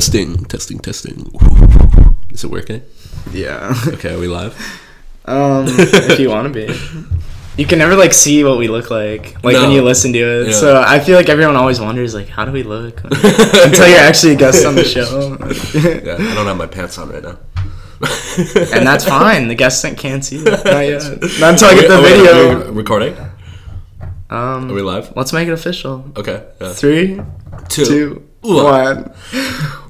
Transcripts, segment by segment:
Testing, testing, testing. Is it working? Yeah. Okay, are we live? Um, if you want to be. You can never like see what we look like, like No. when you listen to it. Yeah. So I feel like everyone always wonders, like, how do we look until you're actually a guest on the show, Yeah, I don't have my pants on right now. and that's fine. The guests can't see. Not yet. Not until I get the Are we- are we video. recording? Are we Um, live? let's make it official. Okay. Yeah. Three, Two. two, One.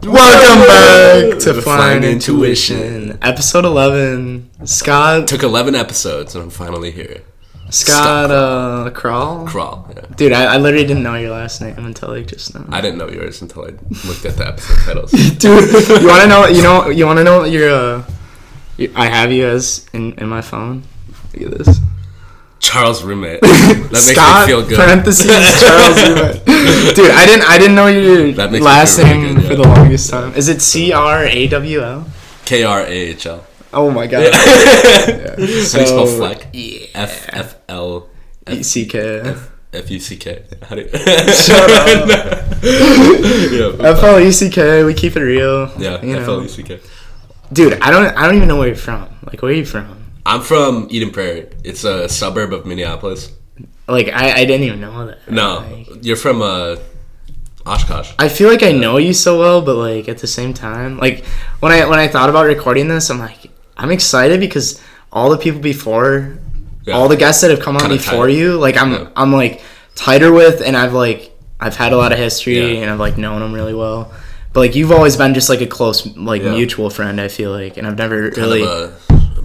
Welcome back to Flying Intuition, episode eleven. Scott, Took 11 episodes and I'm finally here. Scott, uh, Krahl. Krahl. Yeah. Dude, I, I literally didn't know your last name until like just now. I didn't know yours until I looked at the episode titles. Dude, you want to know? You know? You want to know what your? Uh, you- I have you as in, in my phone. Look at this. Charles roommate. That makes Scott me feel good. parentheses Charles. Rubin. Dude, I didn't. I didn't know your That makes me last feel really name good, yeah. for the longest time. Is it C R A W L? K R A H L. Oh my god. How do you spell So- Fleck? Yeah. F F L E C K. F U C K. How do you? Shut up. yeah. F L E C K. We keep it real. Yeah. F L. U C K. Dude, I don't. I don't even know where you're from. Like, where are you from? I'm from Eden Prairie. It's a suburb of Minneapolis. Like, I, I didn't even know that. No, Like, you're from uh, Oshkosh. I feel like I know you so well, but like at the same time, like when I when I thought about recording this, I'm like, I'm excited because all the people before, Yeah. all the guests that have come on Kinda before you, like I'm Yeah. I'm like tighter with, and I've like I've had a lot of history, Yeah. and I've like known them really well. But like you've always been just like a close like mutual friend. I feel like, and I've never kind really. a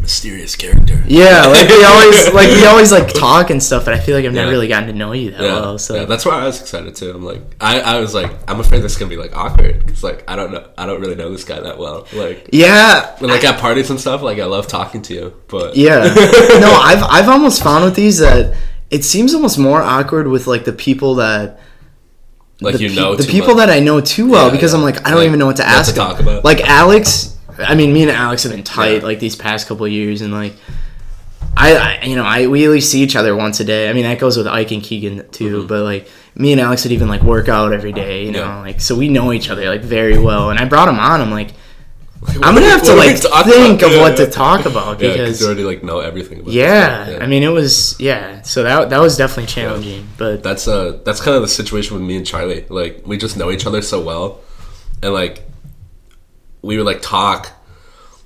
mysterious character. yeah, like we always like we always like talk and stuff, but I feel like I've never Yeah. really gotten to know you that Yeah, well. So yeah, that's why I was excited too. I'm like, I, I was like, I'm afraid this is gonna be like awkward because like I don't know, I don't really know this guy that well. Like, yeah, when, like at parties and stuff, like I love talking to you, but Yeah. no, I've I've almost found with these that it seems almost more awkward with like the people that like the, you pe- know the people much. that I know too well Yeah, because yeah. I'm like I don't Like, even know what to ask to them. talk about. Like Alex, I mean, me and Alex have been tight Yeah. like these past couple of years, and like I, I, you know, I we at least see each other once a day. I mean, that goes with Ike and Keegan too, but like me and Alex would even like work out every day, you know, Mm-hmm. Yeah. like so we know each other like very well. And I brought him on. I'm like. Like, I'm gonna have to what do we like think about? of Yeah, what yeah. to talk about Yeah, because you already like know everything. About this yeah. I mean, it was yeah. So that that was definitely challenging, but that's uh that's kind of the situation with me and Charlie. Like we just know each other so well, and like we would like talk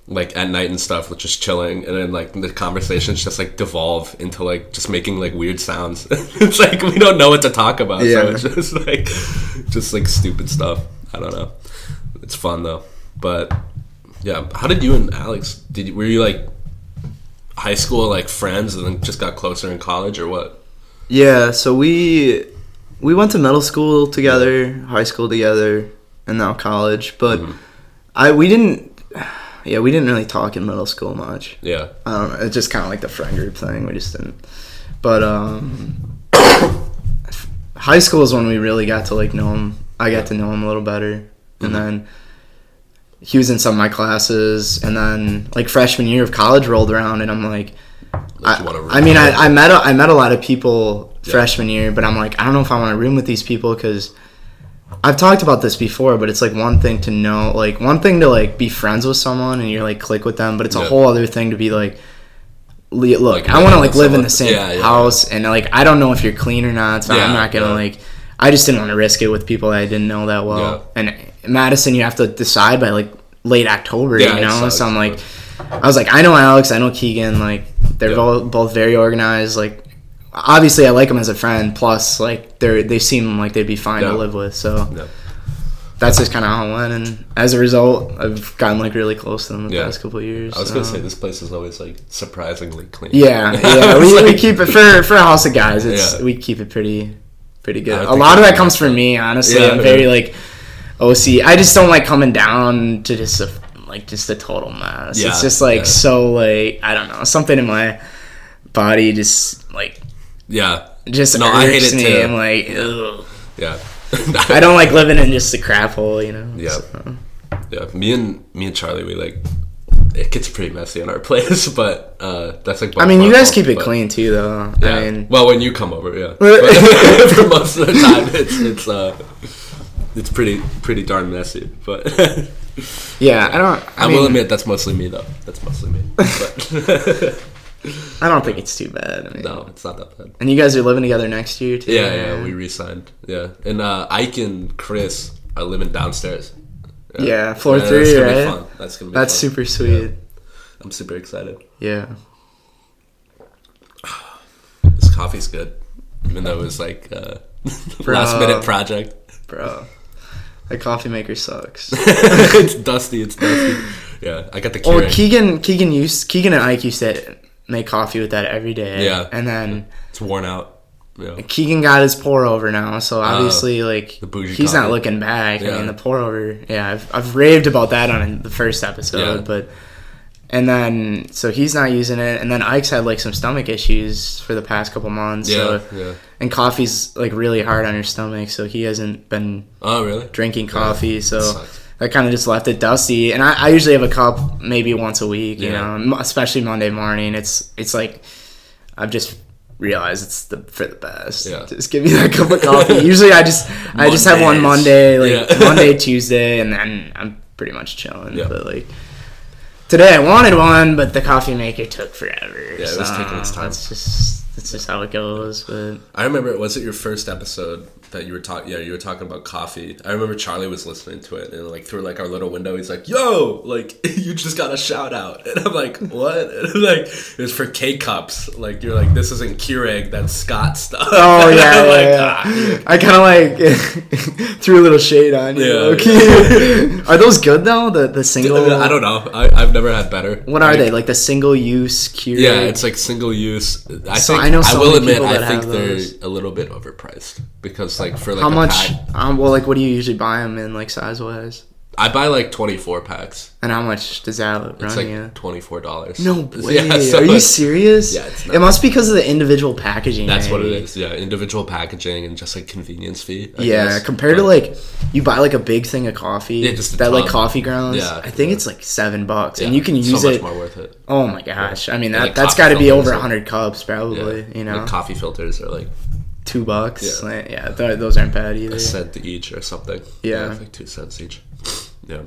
like at night and stuff, with just chilling, and then like the conversations just like devolve into like just making like weird sounds. it's like we don't know what to talk about, Yeah. so it's just like just like stupid stuff. I don't know. It's fun though, but yeah. How did you and Alex? Did you, were you like high school like friends and then just got closer in college or what? yeah. So we we went to middle school together, high school together, and now college. But Mm-hmm. I we didn't. Yeah, we didn't really talk in middle school much. Yeah. I don't know. It's just kind of like the friend group thing. We just didn't. But um, high school is when we really got to like know him. I got to know him a little better, Mm-hmm. and then he was in some of my classes. And then like freshman year of college rolled around, and I'm like, Like, I, I mean, I, I met a, I met a lot of people Yeah. freshman year, but I'm like, I don't know if I want to room with these people because I've talked about this before. But it's like one thing to know, like one thing to like be friends with someone and you're like click with them, but it's a whole other thing to be like, look, Like, I want to like live in the same Yeah, yeah, house, and like I don't know if you're clean or not, so I'm not gonna like. I just didn't want to risk it with people that I didn't know that well. And Madison, you have to decide by like late October, you know. So I'm like, I was like, I know Alex, I know Keegan, like they're both both very organized. Like, obviously, I like them as a friend. Plus, like they're they seem like they'd be fine to live with. So that's just kind of how it went. And as a result, I've gotten like really close to them the Yeah. past couple of years. I was gonna say this place is always like surprisingly clean. Yeah, yeah. We, we keep it for for a house of guys. It's Yeah. we keep it pretty pretty good. A lot of that- comes from me, honestly. Yeah, I'm very like OC. I just don't like coming down to just a, like just a total mess. It's just like so like I don't know something in my body just like yeah, just No, I hate it me. too. I'm like ugh. yeah. I don't like living in just a crap hole, you know. Yeah. So, Yeah, me and me and Charlie, we like it gets pretty messy in our place, but uh, that's like. I mean, you guys fault, keep it clean too, though. Yeah. I mean, well, when you come over, yeah. For most of the time, it's it's uh, it's pretty pretty darn messy. But Yeah, I don't. I, I, mean, will admit that's mostly me though. That's mostly me. I don't think it's too bad. I mean, no, it's not that bad. And you guys are living together next year too. Yeah, yeah, we re-signed. Yeah, and uh, Ike and Chris are living downstairs. Yeah, floor that's three, be right? That's gonna be. That's fun. super sweet. I'm super excited. Yeah. This coffee's good, even though it was like uh, last minute project. bro. That coffee maker sucks. it's dusty. It's dusty. Yeah, I got the Keurig. Keegan, Keegan used Keegan and Ike used to make coffee with that every day. Yeah. and then it's worn out. Yeah. Keegan got his pour over now, so obviously, like, Uh, the bougie he's not looking back. I mean, the pour over, yeah, I've, I've raved about that on the first episode, Yeah. but. And then, so he's not using it, and then Ike's had like some stomach issues for the past couple months. Yeah, So, yeah. and coffee's like really hard on your stomach, so he hasn't been Oh, really? drinking coffee. So that kind of just left it dusty. And I, I usually have a cup maybe once a week, you Yeah. know, especially Monday morning. It's it's like I've just realized it's the for the best. Yeah. Just give me that cup of coffee. usually I just I just have one Monday, like Yeah. Monday, Tuesday, and then I'm pretty much chilling. Yeah. But like. Today I wanted one, but the coffee maker took forever. Yeah, it was taking its time. That's just that's just how it goes. But I remember. Was it your first episode that you were talking? Yeah, you were talking about coffee. I remember Charlie was listening to it, and like through like our little window, he's like, "Yo, like you just got a shout out," and I'm like, "What?" And like it was for K cups. Like you're like, "This isn't Keurig, that's Scott stuff." Oh yeah, yeah, like, yeah. "Ah." I kind of like threw a little shade on you. Yeah, okay. are those good though? The the single. I don't know. I, I've never had better. What are Like, they? Like the single use cure. Yeah, it's like single use. I So think I know I, will admit I think they're those. a little bit overpriced because like for like how much? pack, Um, well, like what do you usually buy them in, like size wise? I buy like 24 packs. And how much does that It's run like you? twenty four dollars. No way. so are you serious? Yeah, it's it must be because of the individual packaging. That's what it is. Yeah, individual packaging and just like convenience fee. I Yeah, guess. compared to like you buy like a big thing of coffee, Yeah, just that like coffee grounds. Yeah, I think yeah. it's like seven bucks, and you can so use much it. more worth it. Oh my gosh! I mean that like that's got to be over like- hundred cups probably. Yeah. You know, like coffee filters are like two bucks. Yeah. Like, Yeah, th- those aren't bad either. a cent each or something. Yeah. it's like two cents each. Yeah.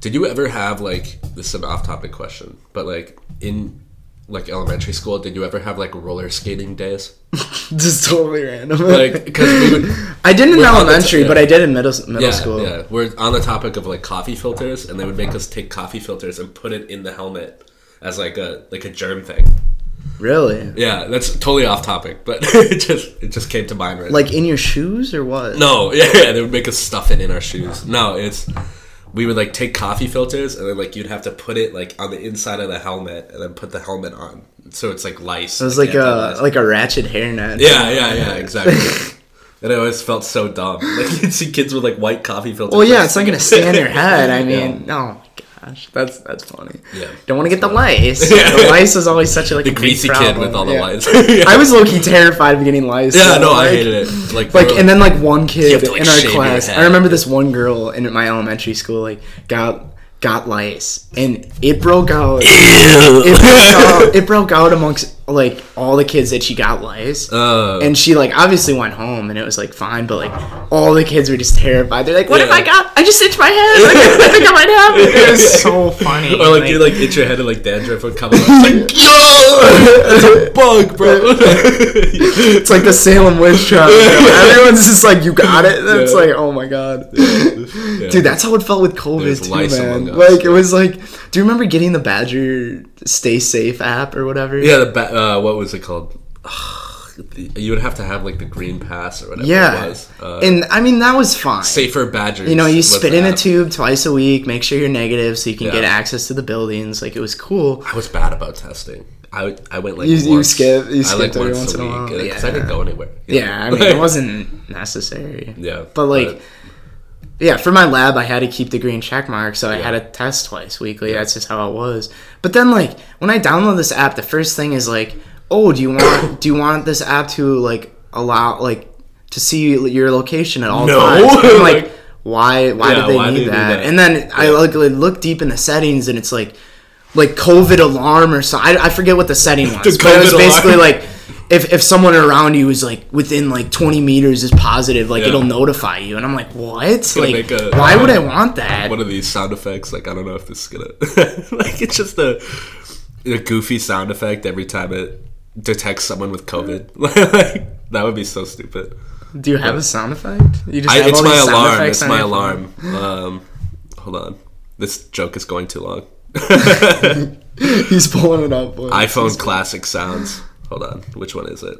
Did you ever have like this is an off topic question, but like in like elementary school, did you ever have like roller skating days? Just totally random. Like because we would I didn't in we're on the elementary, t- but I did in middle middle yeah, school. Yeah, we're on the topic of like coffee filters, and they would make us take coffee filters and put it in the helmet as like a like a germ thing. Really? Yeah, that's totally off topic, but it just it just came to mind right. Like in your shoes or what? no, yeah, yeah, they would make us stuff it in our shoes. No, it's we would like take coffee filters and then like you'd have to put it like on the inside of the helmet and then put the helmet on, so it's like lice. It was like a like a ratchet hairnet. yeah, yeah, yeah, exactly. And it always felt so dumb. Like you'd see kids with like white coffee filters. Well, yeah, it's not gonna stay on your head. I mean, oh my gosh, that's that's funny. Yeah. Don't want to get the lice. Yeah. The lice is always such a like the a greasy kid with all the Yeah. lights. I was low key terrified of getting lice. Yeah, so, no, I like- hated it. Like, Like, and then like one kid to, in our class. I remember this one girl in my elementary school like got got lice, and it broke out. It broke out. It broke out amongst like all the kids that she got lice. uh, and she like obviously went home and it was like fine, but like all the kids were just terrified. They're like, "What if I got? I just itched my head. Like, I think I might have it." It was so funny. or like, you like itch your head and like dandruff would come out. It's like, yo, it's a bug, bro. it's like the Salem witch trial. Everyone's just like, "You got it." It's Yeah. like, oh my god, dude, that's how it felt with COVID too, man. us. Like it was like, do you remember getting the Badger Stay Safe app or whatever? yeah, the ba- uh, what was it called? you would have to have like the green pass or whatever yeah. it was. Uh, and I mean that was fine. safer badgers. You know, you spit in a tube twice a week, make sure you're negative so you can Yeah. get access to the buildings. Like it was cool. I was bad about testing. I, I went like You- you once. skip- you I skipped like every once, once in a week while. because I Yeah. didn't go anywhere. Yeah, know? I mean it wasn't necessary. yeah, But like yeah, for my lab I had to keep the green check mark, so I had to test twice weekly. That's just how it was. But then like when I download this app, the first thing is like, "Oh, do you want do you want this app to like allow like to see your location at all No. times?" I'm like, why why Yeah, did they why need that? that? And then I like, like look deep in the settings and it's like like COVID alarm or so I, I forget what the setting was. The but it was basically alarm. like if if someone around you is like within like 20 meters is positive, like Yeah. it'll notify you. And I'm like, what? Like, a- why would I want that? one of these sound effects. Like I don't know if this is gonna like it's just a a goofy sound effect every time it detects someone with COVID. like that would be so stupid. Do you have a sound effect? You just I, have it's all my these sound alarm. effects It's my alarm. Um, hold on. This joke is going too long. He's pulling it up. boys. iPhone classic sounds. Hold on. Which one is it?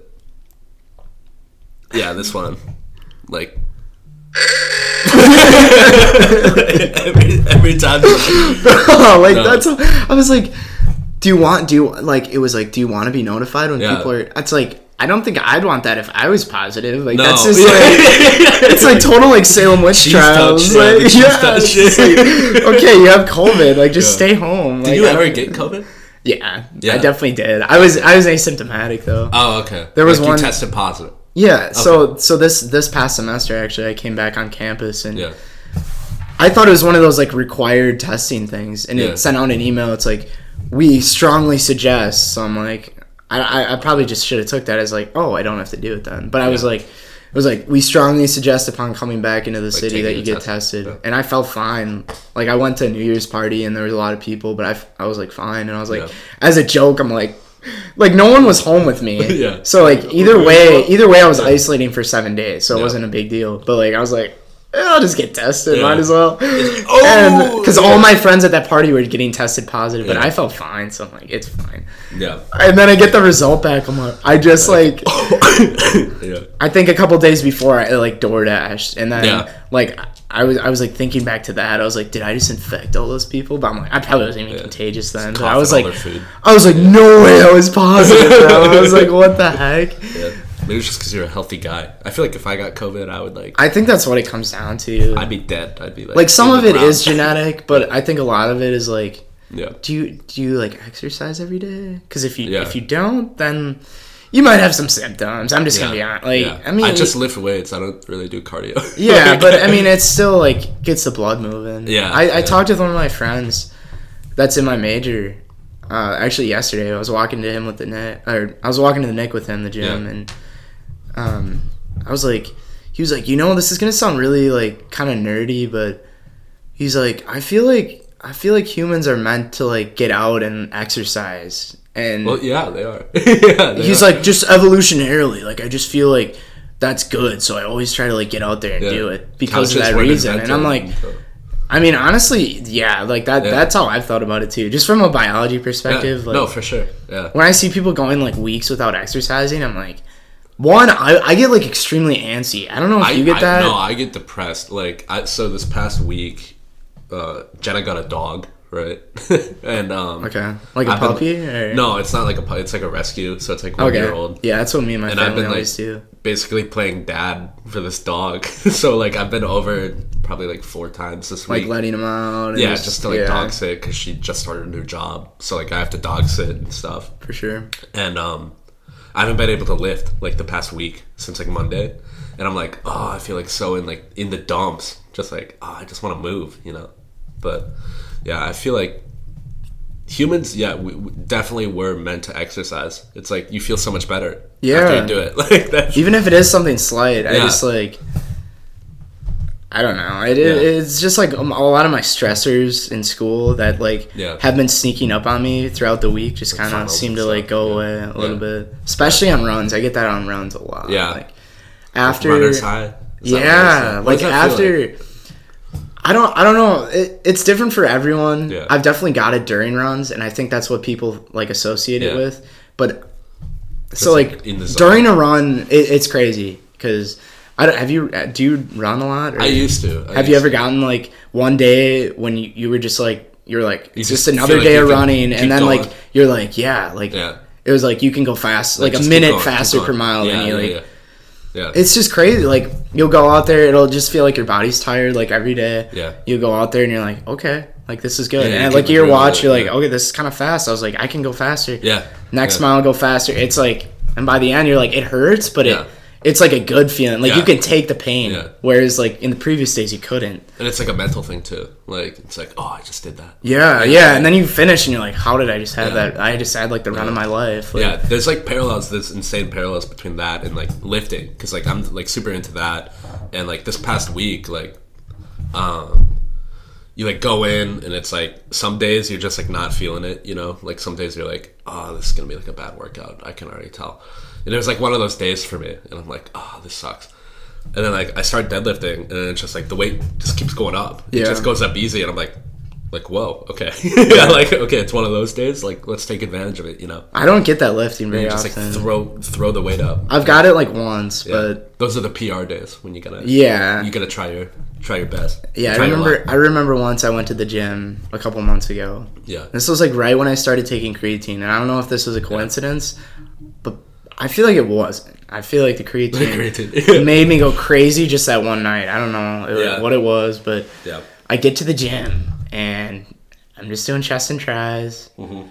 Yeah, this one. Like every, every time. like No. that's. I was like, do you want? Do you like? It was like, do you want to be notified when Yeah. people are? It's like. I don't think I'd want that if I was positive. Like No. that's just like it's like total like Salem witch Cheese trials. touch, Like, yeah, touch. like, okay, you have COVID. Like just Yeah. stay home. Did Like, you ever get COVID? Yeah, Yeah. I definitely did. I was I was asymptomatic though. Oh, okay. There was Like, one- You tested positive. Yeah, so so this this past semester actually I came back on campus and Yeah. I thought it was one of those like required testing things and Yeah. it sent out an email it's like we strongly suggest so I'm like I, I, probably just should have took that as like oh I don't have to do it then but I was like it was like we strongly suggest upon coming back into the city that you get test. tested Yeah. and I felt fine like I went to a New Year's party and there was a lot of people but I, I was like fine and I was like Yeah. as a joke I'm like like no one was home with me Yeah. so like either way either way I was Yeah. isolating for seven days so it Yeah. wasn't a big deal but like I was like Eh, I'll just get tested Yeah. might as well Oh, because yeah. all my friends at that party were getting tested positive, but Yeah. I felt fine, so I'm like, it's fine. Yeah. And then I get the result back. I'm like, I just like, yeah. I think a couple days before I like DoorDashed, and then like I was I was like thinking back to that. I was like, did I just infect all those people? But I'm like, I probably wasn't even contagious then. But I was like. I was like, no way, I was positive. I was like, what the heck? Yeah. Maybe it's just because you're a healthy guy. I feel like if I got COVID, I would like. I think that's what it comes down to. I'd be dead. I'd be like. like some of it ground. is genetic, but I think a lot of it is like Yeah. do you do you like exercise every day? Because if you Yeah. if you don't, then you might have some symptoms. I'm just gonna be honest. Like yeah. I mean, I just lift weights. I don't really do cardio. yeah, but I mean, it still like gets the blood moving. Yeah, I, I yeah. talked with one of my friends that's in my major. Uh, actually, yesterday I was walking to him with the Nick, or I was walking to the Nick with him, the gym, Yeah. and um, I was like, he was like, you know, this is gonna sound really like kind of nerdy, but he's like, I feel like I feel like humans are meant to like get out and exercise, and well, yeah, they are. yeah, they he's are. like just evolutionarily, like I just feel like that's good, so I always try to like get out there and Yeah. do it because of that reason, and I'm like. so- I mean, honestly, yeah, like that. Yeah. That's how I've thought about it too. Just from a biology Yeah. perspective, like no, for sure. Yeah. when I see people going like weeks without exercising, I'm like, one, I, I get like extremely antsy. I don't know if I, you get I- that. No, I get depressed. Like, I, so this past week, uh, Jenna got a dog, right? and um, okay, like a I've been- puppy. or? No, it's not like a. pu- It's like a rescue. So it's like one Okay. year old. Yeah, that's what me and my And I've family been like always do. basically playing dad for this dog. so like I've been over probably like four times this week. Like letting him out. and yeah, just to like yeah, dog sit because she just started a new job. So like I have to dog sit and stuff. for sure. and um, I haven't been able to lift like the past week since like Monday, and I'm like, oh, I feel like so in like in the dumps, just like oh, I just want to move, you know. But yeah, I feel like humans, yeah, we, we definitely were meant to exercise. It's like you feel so much better after Yeah. you do it. Like that. Even if it is something slight, I just like. I don't know. It, Yeah. It's just like um, a lot of my stressors in school that like Yeah. have been sneaking up on me throughout the week. Just kind of seem to like go away a little bit, especially on runs. I get that on runs a lot. Yeah. Like after Runner's high. Is that what it is? yeah, like does that feel after. I don't. I don't know. It, it's different for everyone. Yeah. I've definitely got it during runs, and I think that's what people like associate it with. But so like, like in the during a run, it, it's crazy because I don't. Have you? uh, Do you run a lot? Or I used to. I have you used ever gotten like one day when you, you were just like you're like it's just just another like day of running, and then going. like you're like yeah, like Yeah. it was like you can go fast, like, just a minute going, faster per mile, Yeah, and you yeah, like. yeah. It's just crazy. Like you'll go out there, it'll just feel like your body's tired. Like every day, Yeah. You go out there and you're like, okay, like this is good. Yeah, you and like your watch, it, you're like, yeah. okay, this is kind of fast. I was like, I can go faster. yeah. Next yeah. mile, go faster. It's like, and by the end, you're like, it hurts, but Yeah. it it's like a good feeling. Like you can take the pain, Yeah. whereas like in the previous days you couldn't. and it's like a mental thing too. Like it's like, oh, I just did that. Yeah, yeah, and then you finish and you're like, how did I just have Yeah. that? I just had like the run of my life. Like, Yeah, there's like parallels. There's insane parallels between that and like lifting, because like I'm like super into that, and like this past week, like, um, you like go in and it's like some days you're just like not feeling it, you know, like some days you're like, oh, this is gonna be like a bad workout. I can already tell. And it was like one of those days for me, and I'm like, oh, this sucks. And then like I start deadlifting, and it's just like the weight just keeps going up. It Yeah. just goes up easy, and I'm like, like whoa, okay, yeah, like okay, it's one of those days. Like let's take advantage of it, you know. I don't get that lifting very just like often. throw throw the weight up. I've got it like once, but those are the PR days when you gotta yeah, you gotta try your try your best. yeah. I Try your remember. luck. I remember once I went to the gym a couple months ago. Yeah, This was like right when I started taking creatine, and I don't know if this was a coincidence, I feel like it wasn't. I feel like the creatine, Creatine. made me go crazy just that one night. I don't know it- Yeah. what it was, but yeah, I get to the gym and I'm just doing chest and tris. Mm-hmm.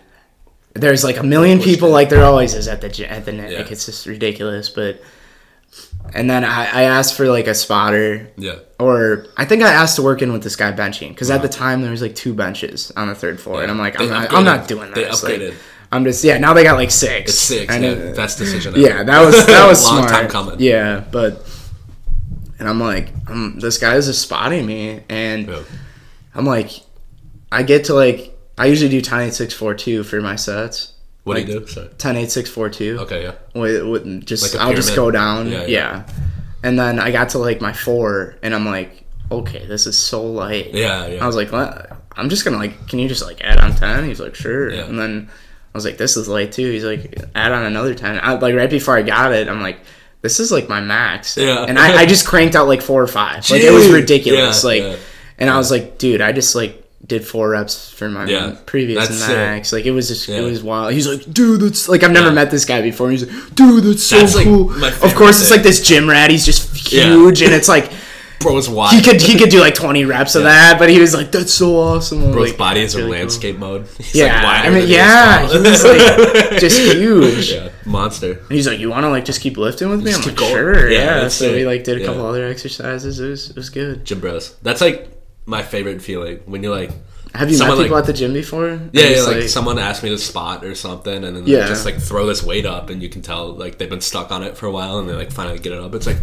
There's like a million people, like there always is at the gy- at the net. Yeah. Like it's just ridiculous. But and then I, I asked for like a spotter, yeah, or I think I asked to work in with this guy benching because at the time there was like two benches on the third floor, and I'm like, I'm Uh-huh. They not, I'm not upgraded. doing They this. Like, upgraded. I'm just yeah. Now they got like six. it's six. And Yeah, it- best decision. yeah, that was that was long smart. time coming. Yeah, but and I'm like, um, this guy is just spotting me, and Yeah. I'm like, I get to like, I usually do 10 8 6 4 2 for my sets. What like- do you do? Sorry. 10 8 6 4 2. Okay, yeah. With, with just Like I'll just go down. Yeah, Yeah, yeah. And then I got to like my four, and I'm like, okay, this is so light. Yeah, yeah. I was like, what? I'm just gonna like, can you just like add on 10? He's like, sure. Yeah. And then I was like, this is late too. He's like, add on another 10. I, like right before I got it, I'm like. This is like my max, Yeah. and I, I just cranked out like four or five. Like it was ridiculous. Yeah, like, yeah. and I was like, dude, I just like did four reps for my Yeah. previous sick. max. Like it was just Yeah. it was wild. He's like, dude, that's like I've never Yeah. met this guy before. He's like, dude, that's so That's, cool. my of course, it's like this gym rat. He's just huge, and it's like Bro's wide. he could he could do like twenty reps of Yeah. that. But he was like, that's so awesome. I'm Bro's like, body is "That's in really cool." landscape mode. He's Yeah, like I mean, than he is yeah, he was like just huge. yeah, monster. And he's like, "You want to like just keep lifting with me?" Just I'm like, going. "Sure, Yeah, yeah." So we like did a couple other exercises. It was it was good. Gym bros. That's like my favorite feeling when you're like, Have you Someone, met people like- at the gym before? yeah, yeah it's like, someone asked me to spot or something, and then they Yeah. just like throw this weight up, and you can tell like they've been stuck on it for a while, and they like finally get it up. It's like,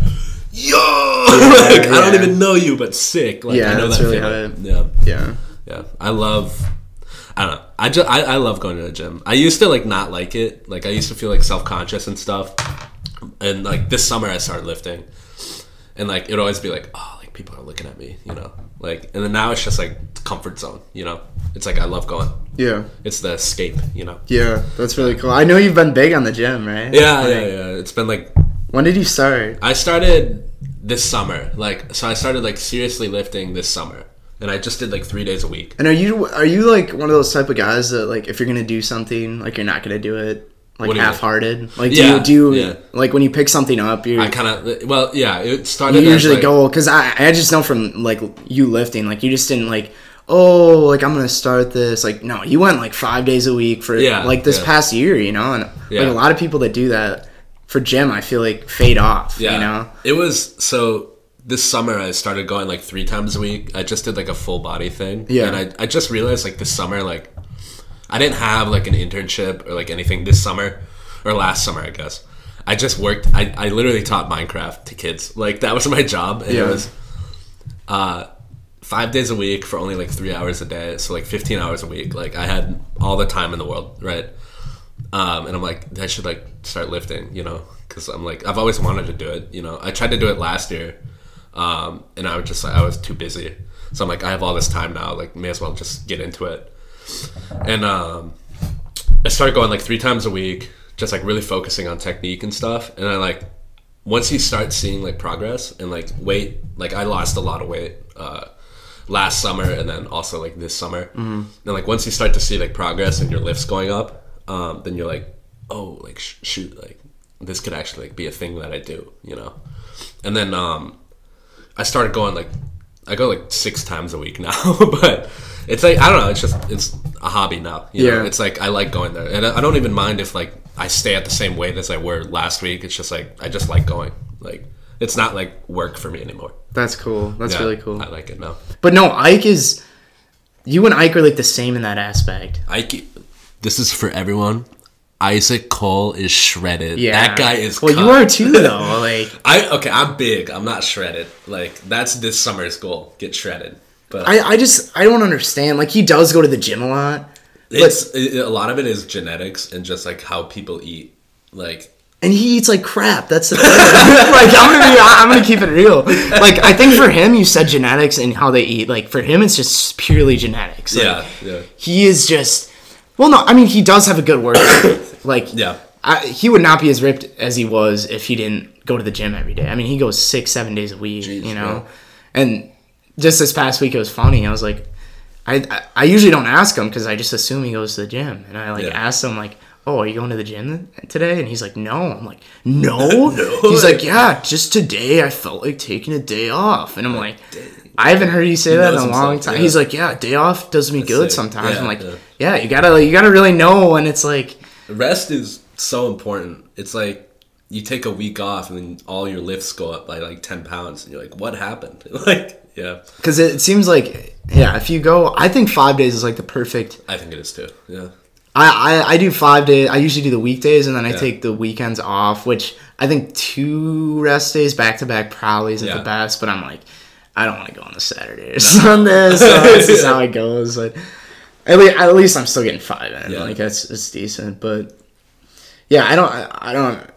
yo, like, I don't even know you, but sick. Like, Yeah, I know that's that really feeling. how yeah, yeah. yeah. I love. I don't know. I just I, I love going to the gym. I used to like not like it. Like I used to feel like self conscious and stuff. And like this summer, I started lifting, and like it'd always be like, oh, like people are looking at me, you know. Like, and then now it's just like comfort zone, you know. It's like I love going. Yeah, It's the escape, you know. yeah, that's really cool. I know you've been big on the gym, right? Yeah, Like, yeah, yeah. It's been like When did you start? I started this summer. Like, so I started like seriously lifting this summer, and I just did like three days a week. And are you are you like one of those type of guys that like if you're gonna do something like you're not gonna do it like What do you mean? half-hearted? Like do Yeah, you do you, yeah. like when you pick something up you I kind of well, yeah. It started. you as, usually like- go because I I just know from like you lifting like you just didn't like oh like I'm gonna start this like no you went like five days a week for Yeah, like this yeah. past year you know and Yeah. like a lot of people that do that for gym I feel like fade off Yeah, you know it was so. This summer, I started going like three times a week. I just did like a full body thing. Yeah. and I I just realized like this summer, like I didn't have like an internship or like anything this summer or last summer, I guess. I just worked. I, I literally taught Minecraft to kids. Like that was my job, and Yeah. it was uh, five days a week for only like three hours a day. So like fifteen hours a week. Like I had all the time in the world, right? Um, and I'm like, I should like start lifting, you know, because I'm like, I've always wanted to do it. You know, I tried to do it last year, um, and I was just like, I was too busy. So I'm like, I have all this time now. Like, may as well just get into it. And um, I started going like three times a week, just like really focusing on technique and stuff. And I like once you start seeing like progress and like weight, like I lost a lot of weight uh, last summer and then also like this summer. Mm-hmm. And like once you start to see like progress and your lifts going up, um, then you're like, oh, like sh- shoot, like this could actually like be a thing that I do, you know. And then um, I started going like I go like six times a week now, but it's like I don't know. It's just it's a hobby now. You know? Yeah. It's like I like going there, and I don't even mind if like I stay at the same weight as I were last week. It's just like I just like going. Like it's not like work for me anymore. That's cool. That's Yeah, really cool. I like it now. But no, Ike is. You and Ike are like the same in that aspect. Ike, this is for everyone. Isaac Cole is shredded. Yeah, that guy is. Well, cut. you are too, though. Like I okay. I'm big. I'm not shredded. Like that's this summer's goal. Get shredded. But I, I just I don't understand. Like he does go to the gym a lot, it's it, a lot of it is genetics and just like how people eat. Like and he eats like crap. That's the thing. like I'm gonna be I'm gonna keep it real. Like I think for him, you said genetics and how they eat. Like for him, it's just purely genetics. Like, yeah, yeah, he is just well no i mean he does have a good work ethic. like yeah. I, he would not be as ripped as he was if he didn't go to the gym every day i mean he goes six seven days a week Jeez, you know yeah. and just this past week it was funny i was like i i, I usually don't ask him because i just assume he goes to the gym and i like Yeah. asked him like oh are you going to the gym today and he's like no i'm like no, No. he's like yeah just today i felt like taking a day off and i'm like I haven't heard you say that in a long time. yeah. He's like, yeah, day off does me good sick. sometimes. I'm like, yeah. you gotta like, you gotta really know when it's like, Rest is so important. It's like you take a week off and then all your lifts go up by like ten pounds, and you're like, "What happened?" like, yeah, because it seems like, yeah, if you go, I think five days is like the perfect. I think it is too. Yeah, I I, I do five days. I usually do the weekdays and then I Yeah. take the weekends off, which I think two rest days back to back probably isn't Yeah. the best. But I'm like, I don't want to go on the Saturday or Sunday, so this is how it goes. But at least, at least I'm still getting five in. Yeah. Like that's it's decent, but yeah, I don't, I, don't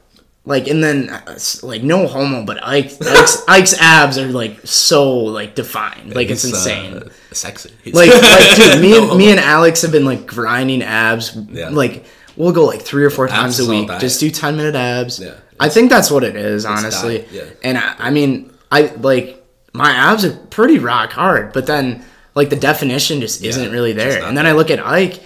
like, and then uh, like no homo, but Ike, Ike's, Ike's abs are like so like defined, like it's He's, insane. uh, sexy. He's- like, like dude, me and No. me and Alex have been like grinding abs. Yeah. Like we'll go like three or four times a week, just do ten minute abs. Yeah. I think that's what it is, honestly. yeah. And I, I mean, I like my abs are pretty rock hard, but then like the definition just isn't really there. And then I look at Ike,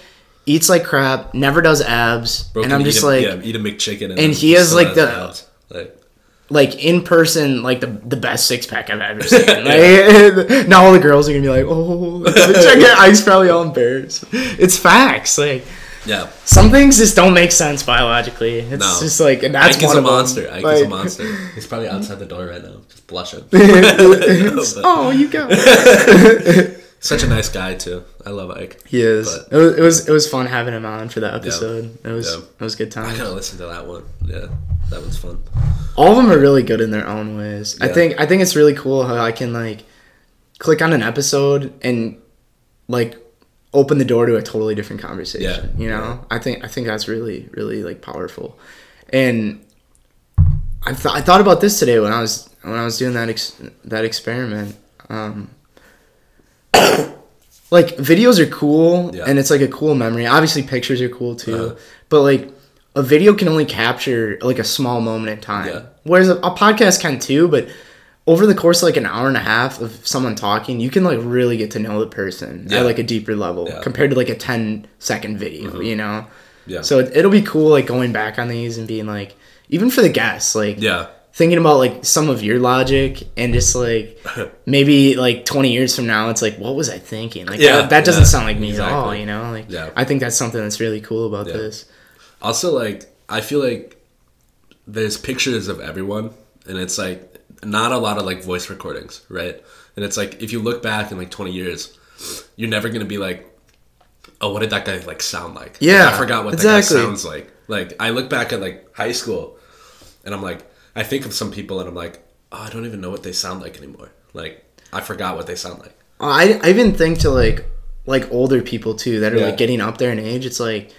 eats like crap, never does abs, Bro and I'm just a, like, yeah, eat a McChicken, and, and he has, like, the- abs. like like in person, like the the best six pack I've ever seen. Like, now all the girls are gonna be like, oh, check it. Ike's probably all embarrassed. It's facts. Like yeah. some things just don't make sense biologically. It's No. just like, and that's Ike is one a monster. Ike is Like, a monster. He's probably outside the door right now, just blushing. oh, you go. Such a nice guy too. I love Ike. He is. But- It was, it was it was fun having him on for that episode. It was Yeah. it was good time. I gotta listen to that one. Yeah, that one's fun. All of them are really good in their own ways. I think I think it's really cool how I can like click on an episode and like open the door to a totally different conversation. Yeah. You know, I think I think that's really really like powerful, and I th- I thought about this today when I was when I was doing that ex- that experiment. Um, like videos are cool Yeah. and it's like a cool memory. Obviously, pictures are cool too, Uh-huh. but like a video can only capture like a small moment in time. Yeah. Whereas a, a podcast can too, but over the course of like an hour and a half of someone talking, you can like really get to know the person Yeah. at like a deeper level Yeah. Mm-hmm. compared to like a 10 second video, you know? Yeah. So it, it'll be cool like going back on these and being like, even for the guests, like yeah, thinking about like some of your logic and just like maybe like 20 years from now, it's like, what was I thinking? Like Yeah, that, that doesn't yeah, sound like me at all, exactly. you know? Like Yeah. I think that's something that's really cool about Yeah. this. Also, like I feel like there's pictures of everyone, and it's like not a lot of like voice recordings, right? And it's like if you look back in like 20 years, you're never gonna be like, oh, what did that guy like sound like? Yeah, I forgot what exactly. that guy sounds like. Like I look back at like high school, and I'm like, I think of some people, and I'm like, oh, I don't even know what they sound like anymore. Like I forgot what they sound like. Uh, I, I even think to like like older people too that are Yeah. like getting up there in age. It's like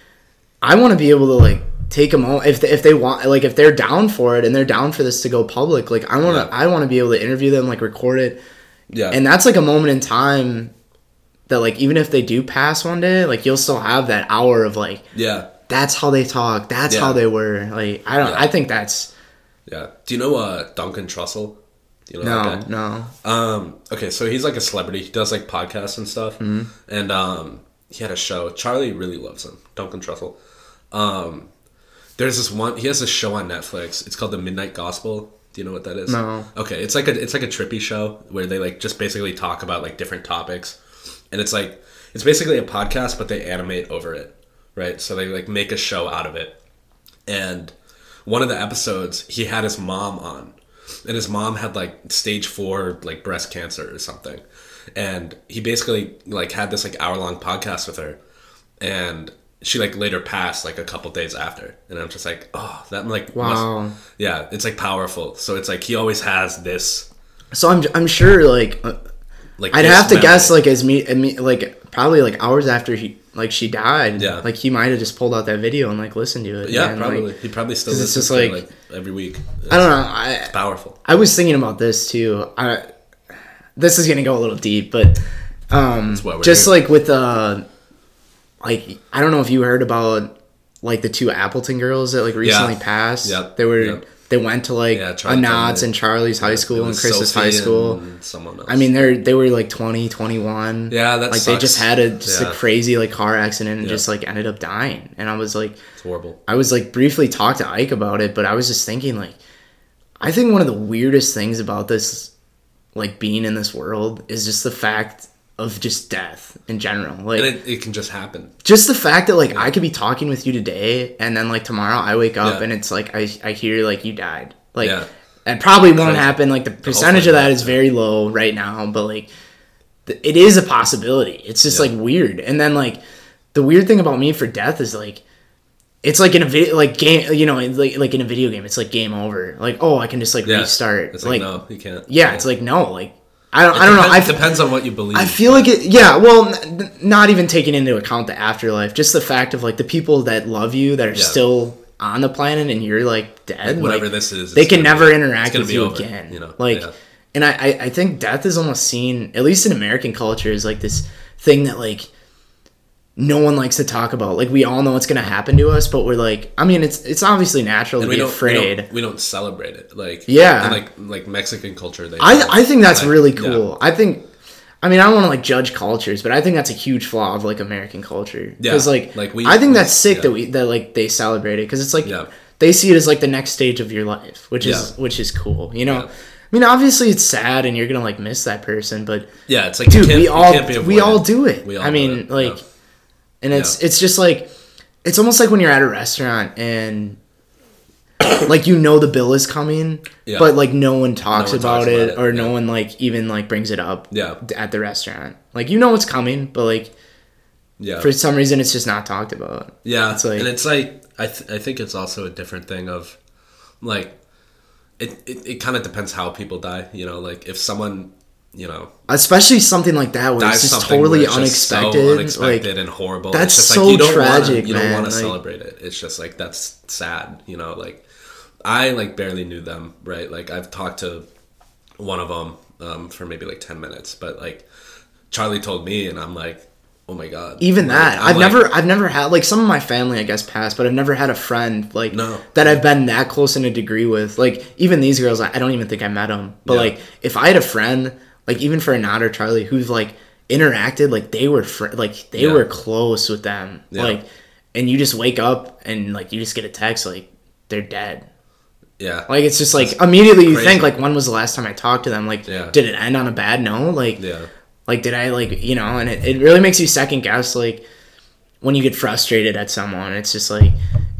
I want to be able to like take them all if they, if they want like if they're down for it and they're down for this to go public. Like I want to Yeah. I want to be able to interview them, like record it, Yeah, and that's like a moment in time that like even if they do pass one day, like you'll still have that hour of like yeah, that's how they talk, that's Yeah. how they were. Like I don't. I think that's yeah. Do you know uh, Duncan Trussell? Do you know no that guy? no Um, okay, so he's like a celebrity. He does like podcasts and stuff. Mm-hmm. And um, he had a show. Charlie really loves him. Duncan Trussell. Um, there's this one. He has a show on Netflix. It's called The Midnight Gospel. Do you know what that is? No. Okay, it's like a it's like a trippy show where they like just basically talk about like different topics, and it's like it's basically a podcast, but they animate over it, right? So they like make a show out of it. And one of the episodes, he had his mom on, and his mom had like stage four like breast cancer or something, and he basically like had this like hour long podcast with her, and she like later passed like a couple days after, and I'm just like, oh, that like Wow. must- yeah, it's like powerful. So it's like he always has this So I'm I'm sure like uh, like I'd have to memory. guess like as me, me like probably like hours after he like she died. Yeah. Like he might have just pulled out that video and like listened to it. yeah, probably like, he probably still it's listens just to it, like- like every week. I don't know. I Powerful. I was thinking about this too. I this is gonna go a little deep, but um, just here. like with uh, like I don't know if you heard about like the two Appleton girls that like recently passed. Yep. They were Yep. They went to like Yeah, a Charlie and Charlie's high school and Chris's Sophie high school. someone else. I mean, they're they were like 20, 21. Yeah, that like they just had a just Yeah. a crazy like car accident and Yeah. just like ended up dying. And I was like, it's horrible. I was like briefly talked to Ike about it, but I was just thinking like, I think one of the weirdest things about this, like being in this world, is just the fact of just death in general. Like it, it can just happen. just the fact that like I could be talking with you today, and then like tomorrow I wake up Yeah. and it's like I I hear like you died. Like Yeah. it probably won't happen. Like the percentage of that is very low right now, but like th- it is a possibility. It's just Yeah. like weird. And then like the weird thing about me for death is like it's like in a video like game you know like like in a video game it's like game over like oh i can just like Yeah. restart It's like, like, no, you can't. yeah it's like no like i don't i don't know i It depends on what you believe. I feel like it. Yeah, well, n- not even taking into account the afterlife, just the fact of like the people that love you that are Yeah. still on the planet and you're like dead. whatever like, this is, they can never be- interact with you over, again. you know? like, Yeah. and I, I I think death is almost seen, at least in American culture, is like this thing that like no one likes to talk about. Like we all know it's gonna happen to us, but we're like, I mean, it's it's obviously natural to And we be don't, we afraid. don't we don't celebrate it like Yeah. like like Mexican culture they I, I think that's Like, really yeah. cool. I think, I mean, I don't want to like judge cultures, but I think that's a huge flaw of like American culture. Yeah, Because like, like, we- I think we- that's sick yeah. that we that like they celebrate it because it's like Yeah. they see it as like the next stage of your life, which is which is cool. You know, Yeah. I mean, obviously it's sad and you're gonna like miss that person, but yeah it's like dude, we all we all do it. All I mean, it, like, yeah. And it's Yeah. it's just like it's almost like when you're at a restaurant and. like you know the bill is coming, Yeah. but like no one talks, one about, talks it, about it, or no one like even like brings it up yeah at the restaurant. Like you know it's coming, but like yeah for some reason it's just not talked about. Yeah, It's like- and it's like I th- I think it's also a different thing of like it it, it kind of depends how people die. You know, like if someone you know Especially something like that where it's just totally it's just unexpected. so unexpected like and horrible. that's it's just so like you don't tragic, wanna, You don't want to like- celebrate it. It's just like that's sad. You know, like I like barely knew them. Right, like I've talked to one of them um, for maybe like ten minutes, but like Charlie told me, and I'm like. Oh my god! even Like, that, I've like- never, I've never had like some of my family, I guess, passed, but I've never had a friend like No. that I've been that close in a degree with. Like even these girls, I I don't even think I met them. But Yeah. like if I had a friend, like even for a or Charlie, who's like interacted, like they were fr- like they Yeah. were close with them, Yeah. like, and you just wake up and like you just get a text like they're dead. Yeah, Like it's just like immediately you crazy. think like when was the last time I talked to them? Like Yeah. did it end on a bad note? Like yeah. like did I like you know? And it, it really makes you second guess like when you get frustrated at someone. It's just like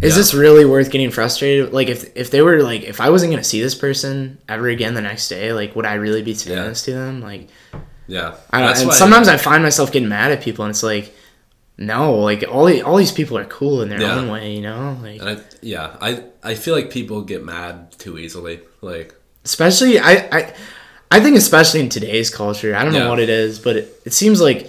is Yeah. this really worth getting frustrated? Like if if they were like if I wasn't gonna see this person ever again the next day, like would I really be saying Yeah. this to them? Like Yeah, I don't. That's And sometimes I find myself getting mad at people, and it's like. No, like all the, all these people are cool in their Yeah. own way, you know. Like I, yeah, I I feel like people get mad too easily. Like, especially I, I I think especially in today's culture. I don't know what it is, but it, it seems like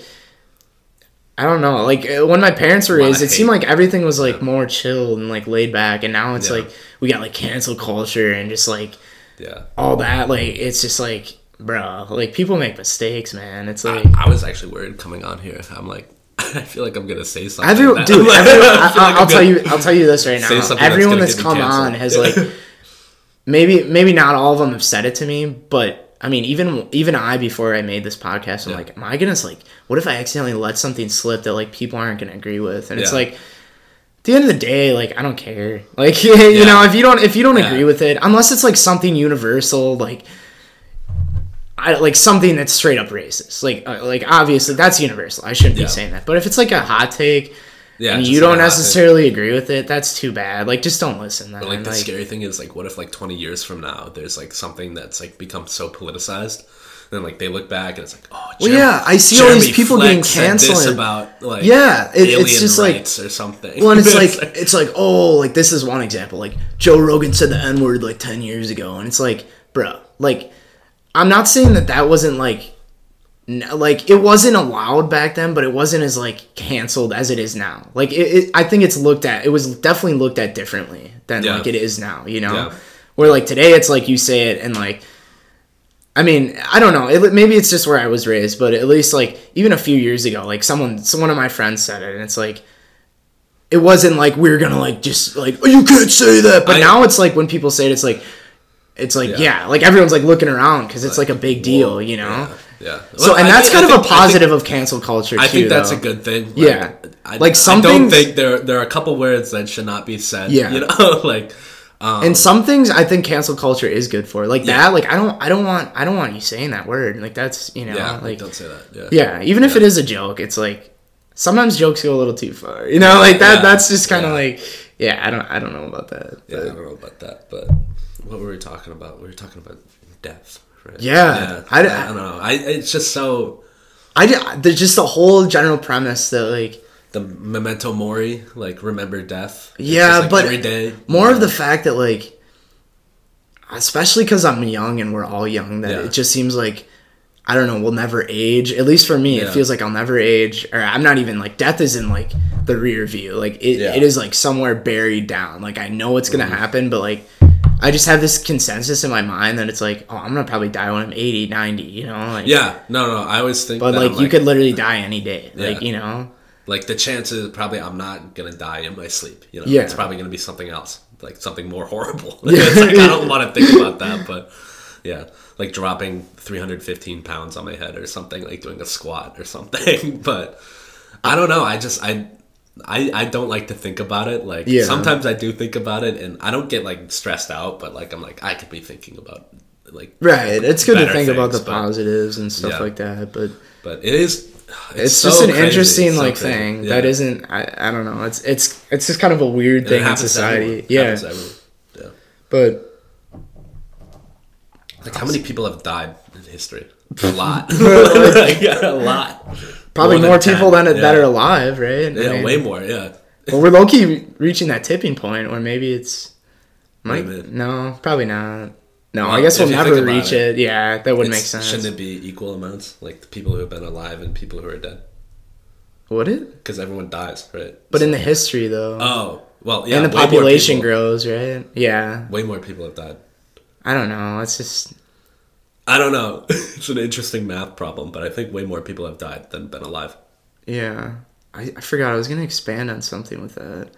I don't know. Like uh, when my parents were raised, it seemed like everything was like Yeah. more chill and like laid back, and now it's Yeah. like we got like cancel culture and just like yeah, all that. Like it's just like, bro, like people make mistakes, man. It's like. I, I was actually worried coming on here. I'm like, I feel like I'm gonna say something. Every, dude, I everyone, I, like tell you. I'll tell you this right now. something that's Everyone that's come on has like maybe maybe not all of them have said it to me, but I mean, even even I before I made this podcast, I'm Yeah. like, I gonna like, what if I accidentally let something slip that like people aren't gonna agree with? And it's like. At the end of the day, like I don't care. Like you Yeah. know, if you don't if you don't Yeah. agree with it, unless it's like something universal, like I like something that's straight up racist. Like uh, like obviously that's universal. I shouldn't Yeah. be saying that. But if it's like a hot take Yeah, and you don't necessarily agree with it, that's too bad. Like, just don't listen. Then. But like the Like, scary thing is like, what if like twenty years from now, there's like something that's like become so politicized, and like they look back and it's like, oh, Well, yeah, I see all these people getting said canceled. about like Yeah, it- it's alien just, like- rights or something. Well, and it's like it's like oh, like this is one example. Like Joe Rogan said the N word like ten years ago, and it's like, bro, like I'm not saying that that wasn't like, like it wasn't allowed back then, but it wasn't as like canceled as it is now. Like it, it I think it's looked at. It was definitely looked at differently than Yeah. like it is now. You know, Yeah. where like today it's like you say it and like. I mean, I don't know. It, maybe it's just where I was raised, but at least like even a few years ago, like someone, some one of my friends said it, and it's like, it wasn't like we are gonna like just like oh, you can't say that. But I- now it's like when people say it, it's like, it's like yeah, Yeah. like everyone's like looking around because it's like a big deal, you know. Yeah. yeah. So and I that's think- kind of think- a positive of cancel culture. I too, think that's though. a good thing. Like, Yeah. I, Like, some I don't think there there are a couple words that should not be said. Yeah. You know, like um, And some things I think cancel culture is good for, like Yeah. that. Like I don't, I don't want, I don't want you saying that word. Like that's you know, yeah, like, don't say that. Yeah. yeah, even if it is a joke, it's like sometimes jokes go a little too far. You know, like that. Yeah. That's just kind of Yeah. like yeah, I don't, I don't know about that. Yeah, I don't know about that, but what were we talking about? We were talking about death, right? Yeah, I- I, I, don't know. I it's just so I there's just the whole general premise that like the memento mori, like remember death. Yeah, like, but every day more you of the fact that like especially because i'm young and we're all young that Yeah. it just seems like i don't know we'll never age at least for me it feels like i'll never age or i'm not even like death is in like the rear view like it, Yeah. it is like somewhere buried down like i know it's gonna Mm-hmm. happen but like i just have this consensus in my mind that it's like oh i'm gonna probably die when i'm 80 90 you know like Yeah, no, no. I always think, but that like you could literally die any day like you know like the chances probably I'm not gonna die in my sleep. You know, Yeah. it's probably gonna be something else, like something more horrible. Yeah. it's like I don't want to think about that, but yeah, like dropping 315 pounds on my head or something, like doing a squat or something. but I don't know. I just I. I, I don't like to think about it. Like Yeah. sometimes I do think about it, and I don't get like stressed out. But like I'm like I could be thinking about like right it's good to think about the but- positives and stuff Yeah. like that but But it is. it's, so just an crazy, interesting so like crazy. thing Yeah. that isn't I, I don't know it's it's it's just kind of a weird thing in society yeah happens to everyone. Yeah. but Like how many people have died in history? A lot. Like, a lot. Probably more 10, people than yeah. that are alive right I Yeah, mean, way more. Yeah. well we're low-key reaching that tipping point or maybe it's might no probably not no Well, I guess we'll never reach it. it, yeah that would make sense Shouldn't it be equal amounts, like the people who have been alive and people who are dead? would it Because everyone dies, right? but in the history though oh, well, yeah. and the population grows right yeah Way more people have died. I don't know it's just I don't know. it's an interesting math problem, but I think way more people have died than been alive. Yeah. I, I forgot I was gonna expand on something with that.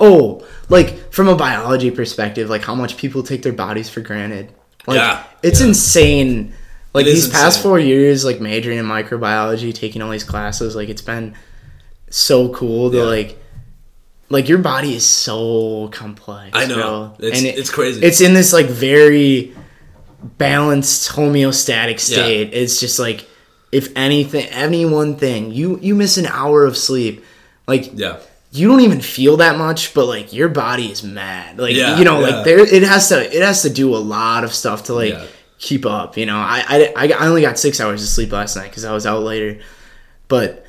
Oh, like from a biology perspective, like how much people take their bodies for granted. Like Yeah, it's yeah. insane. Like It these past insane. four years, like majoring in microbiology, taking all these classes, like it's been so cool to Yeah. like like your body is so complex. I know. bro. It's- it's crazy. It's in this like very balanced homeostatic state. It's just like if anything any one thing, you you miss an hour of sleep, like Yeah. you don't even feel that much, but like your body is mad. Like Yeah, you know, yeah. like there it has to it has to do a lot of stuff to like Yeah. keep up. You know, I I, I I only got six hours of sleep last night because I was out later, but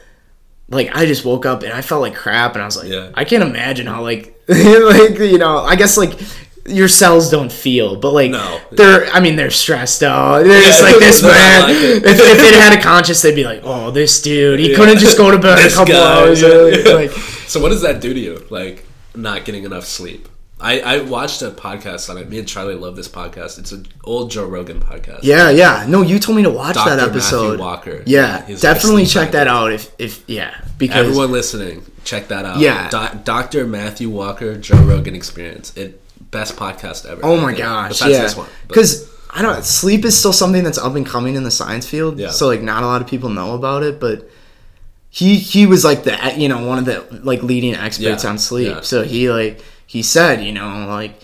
like I just woke up and I felt like crap, and I was like, Yeah. I can't imagine how like like you know, I guess like. Your cells don't feel, but like No. they're. I mean, they're stressed out. They're just like this man. like it. if, if it had a conscience, they'd be like, "Oh, this dude, he Yeah. couldn't just go to bed a couple guy, hours yeah, early." yeah. Like, So what does that do to you? Like not getting enough sleep? I, I watched a podcast on it. Me and Charlie love this podcast. It's an old Joe Rogan podcast. Yeah, yeah. No, you told me to watch Dr. that Matthew episode. Walker. Yeah, definitely Sleep check that out if if yeah because Everyone listening, check that out. Yeah. Do- Dr. Matthew Walker, Joe Rogan Experience. It best podcast ever. oh my gosh, yeah, this one. Because I don't sleep is still something that's up and coming in the science field. Yeah. So like not a lot of people know about it, but he he was like the you know one of the like leading experts Yeah, on sleep. yeah. So he like he said you know like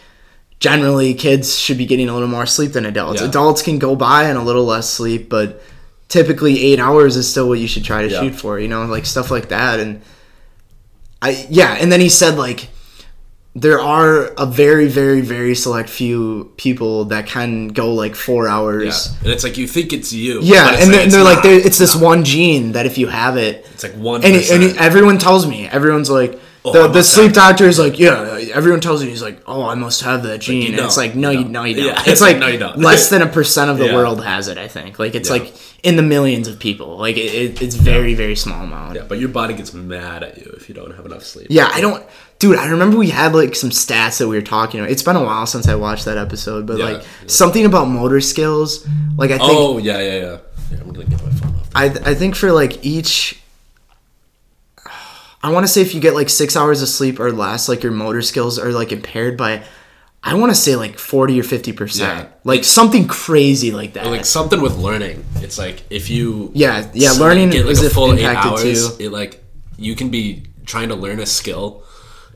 generally kids should be getting a little more sleep than adults. Yeah. Adults can go by on a little less sleep, but typically eight hours is still what you should try to shoot for. You know, like stuff like that and. I yeah, and then he said like there are a very very very select few people that can go like four Yeah. hours. And it's like you think it's you. Yeah, and like, then it's they're like not. there- it's this one gene that if you have it, It's like one and, and everyone tells me everyone's like Oh, the, the sleep doctor is like yeah everyone tells you he's like oh i must have that gene you and it's like no You no you don't Yeah, it's like like, no, you don't. less than a percent of the Yeah. world has it i think like it's Yeah. like in the millions of people like it, it, it's very very small amount Yeah, but your body gets mad at you if you don't have enough sleep. yeah i don't dude i remember we had like some stats that we were talking about it's been a while since i watched that episode but like something about motor skills like i think Oh yeah, yeah, yeah. yeah I'm gonna get my phone off. I I think for like each I want to say if you get like 6 hours of sleep or less like your motor skills are like impaired by I want to say like 40 or 50%. Yeah. Like something crazy like that. Like something with learning. It's like if you Yeah, yeah, learning get like is a full eight hours, too. it like you can be trying to learn a skill,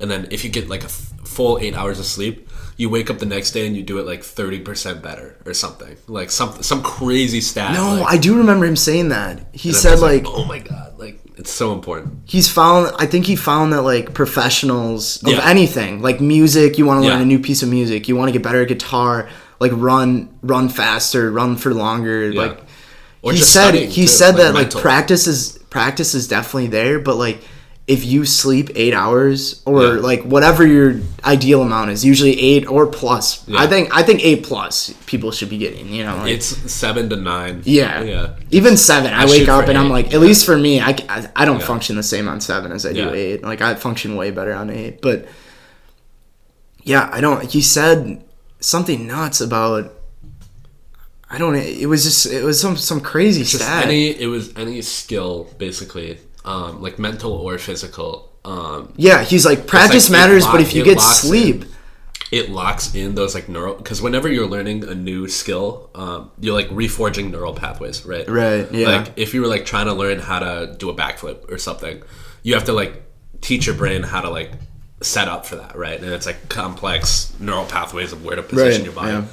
and then if you get like a f- full eight hours of sleep, you wake up the next day and you do it like thirty percent better or something. Like some some crazy stat. no, like, I do remember him saying that. He said just like oh my god, like it's so important. he's found i think he found that like professionals of Yeah. anything like music you want to learn Yeah. a new piece of music you want to get better at guitar like run run faster run for longer Yeah. like Or he said he too, said like that mental. like practice is practice is definitely there but like if you sleep eight hours or Yeah. like whatever your ideal amount is usually eight or plus Yeah. i think i think eight plus people should be getting you know like, It's seven to nine. yeah. yeah. Even seven, I, I wake up and I'm eight. like, at least for me, I, I, I don't Yeah. function the same on seven as I do eight. Like I function way better on eight. But yeah, I don't. He said something nuts about. I don't. It was just. It was some some crazy stat. any it was any skill basically, um, like mental or physical. Um, yeah, he's like practice it matters, lock- but if you get locks in. sleep, it locks in those like neural because whenever you're learning a new skill um, you're like reforging neural pathways right Right, yeah. like if you were like trying to learn how to do a backflip or something you have to like teach your brain how to like set up for that right and it's like complex neural pathways of where to position Right, your body yeah.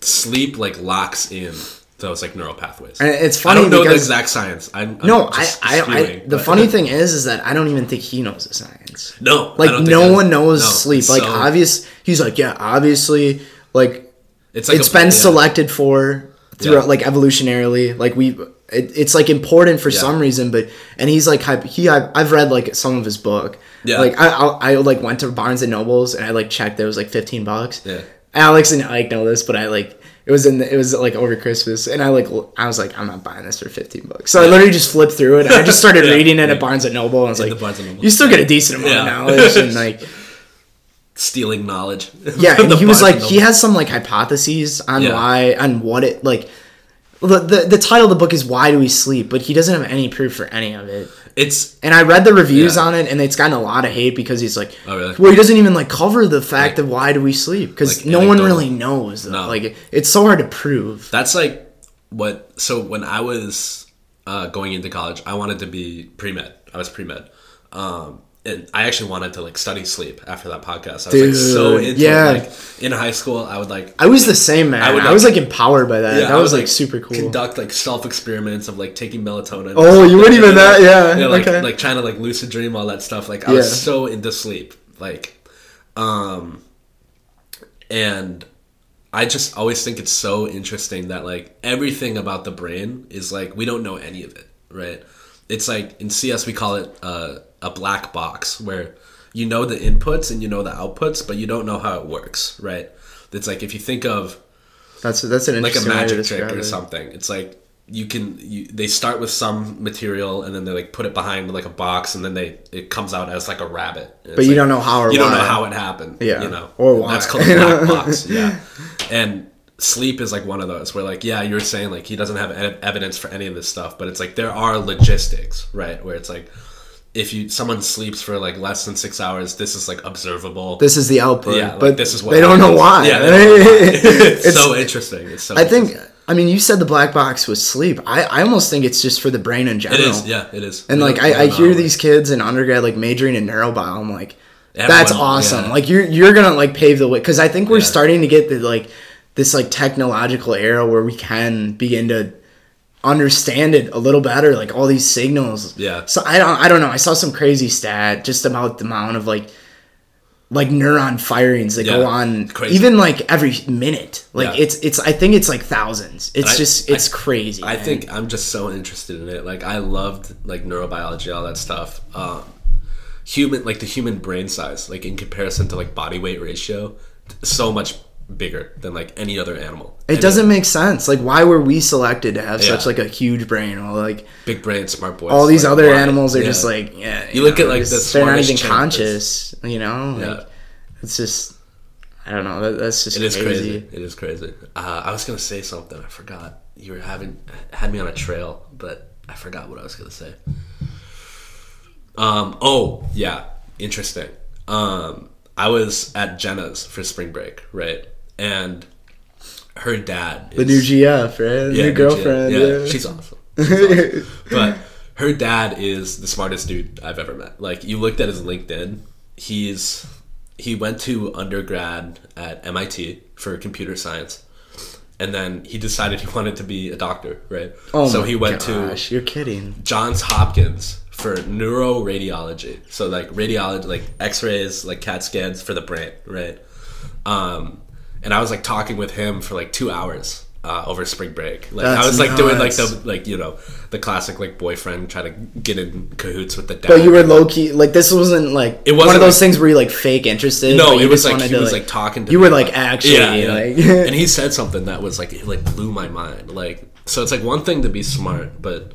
sleep like locks in those like neural pathways And it's funny. I don't know the exact science I'm, I'm no, I, I, I. The funny thing is, is that I don't even think he knows the science. no Like no one knows no, sleep. Like so- obvious, he's like, yeah, obviously, like it's like it's a- been yeah. selected for throughout Yeah. like evolutionarily like we it, it's like important for Yeah. some reason but and he's like he I, i've read like some of his book Yeah. like I, I i like went to barnes and nobles and i like checked it was like 15 bucks Yeah. alex and ike know this but i like it was in the, it was like over christmas and i like i was like i'm not buying this for 15 bucks so i literally just flipped through it and i just started Yeah. reading it Yeah. at barnes and noble and i was In like the Barnes and Noble. you still get a decent amount of knowledge and like stealing knowledge yeah and he was like he has some like hypotheses on Yeah. why on what it like the, the the title of the book is why do we sleep but he doesn't have any proof for any of it it's and i read the reviews Yeah. on it and it's gotten a lot of hate because he's like Oh, really? well he doesn't even like cover the fact of why do we sleep because Like no one really knows. No. like it's so hard to prove That's like what. So when I was uh, going into college, I wanted to be pre med. I was pre med, um, and I actually wanted to like study sleep after that podcast. I was like so Dude, into yeah. it. Like in high school, I would like i was the same man i, I was like- like empowered by that yeah, that I was would, like super cool Conduct like self experiments of like taking melatonin. Oh, you weren't even that- yeah, like okay. like trying to like lucid dream all that stuff. Like I Yeah. was so into sleep, like, um, and I just always think it's so interesting that like everything about the brain is like we don't know any of it, right? It's like in CS we call it uh, a black box where you know the inputs and you know the outputs, but you don't know how it works, right? It's like if you think of that's that's an like a interesting way to magic trick or it. something. It's like you can you, they start with some material and then they like put it behind like a box and then they it comes out as like a rabbit. And but it's you like- don't know how or you why don't know how it happened. Yeah. you know, Or why. That's called a black box. Yeah, and sleep is like one of those where like yeah you're saying like he doesn't have e- evidence for any of this stuff but it's like there are logistics right where it's like if you someone sleeps for like less than six hours this is like observable this is the output yeah, like, but this is what they don't know why Yeah, know why. it's, It's- so interesting. It's so. I think. I mean, you said the black box was sleep. I, I almost think it's just for the brain in general. is. Yeah, it is. And like I, I hear these kids in undergrad like majoring in neurobio. I'm like, Everyone- that's awesome. yeah. Like you're you're gonna like pave the way because I think we're Yeah. starting to get the like this like technological era where we can begin to understand it a little better, like all these signals. Yeah. So I don't I don't know. I saw some crazy stat just about the amount of like like neuron firings that go on crazy. even like every minute. Like Yeah. it's it's I think it's like thousands. It's I- just I- it's crazy. I man. think I'm just so interested in it. Like I loved like neurobiology, all that stuff. Um, human, like the human brain size, like in comparison to like body weight ratio, so much bigger than like any other animal. it Any doesn't make sense. Like why were we selected to have Yeah. such like a huge brain? Well, like big brain, smart boys. all these like, other why? animals are Yeah. just like yeah. You look at, like, just- the they're not even conscious. You know, Yeah. like it's just I don't know. That, that's just It is crazy. crazy. It is crazy. Uh, I was gonna say something. I forgot. You were having had me on a trail, but I forgot what I was gonna say. Um. Oh, yeah. Interesting. Um. I was at Jenna's for spring break, right? And her dad. The new GF, right? Yeah, new girlfriend. Yeah, Yeah, she's awesome. She's awesome. But her dad is the smartest dude I've ever met. Like you looked at his LinkedIn, he's he went to undergrad at MIT for computer science. And then he decided he wanted to be a doctor, right? Oh so my he went gosh, to You're kidding. Johns Hopkins for neuroradiology. So like radiology, like X-rays, like CAT scans for the brain, right? Um, and I was like talking with him for like two hours uh, over spring break. Like I was like doing like nuts. the like you know the classic like boyfriend try to get in cahoots with the dad. But you were low key like this wasn't like It wasn't of those like- things where you like fake interested. no, it was like he to, was like talking to you me were like about- actually yeah, yeah. like and he said something that was like it like blew my mind. Like so, it's like one thing to be smart, but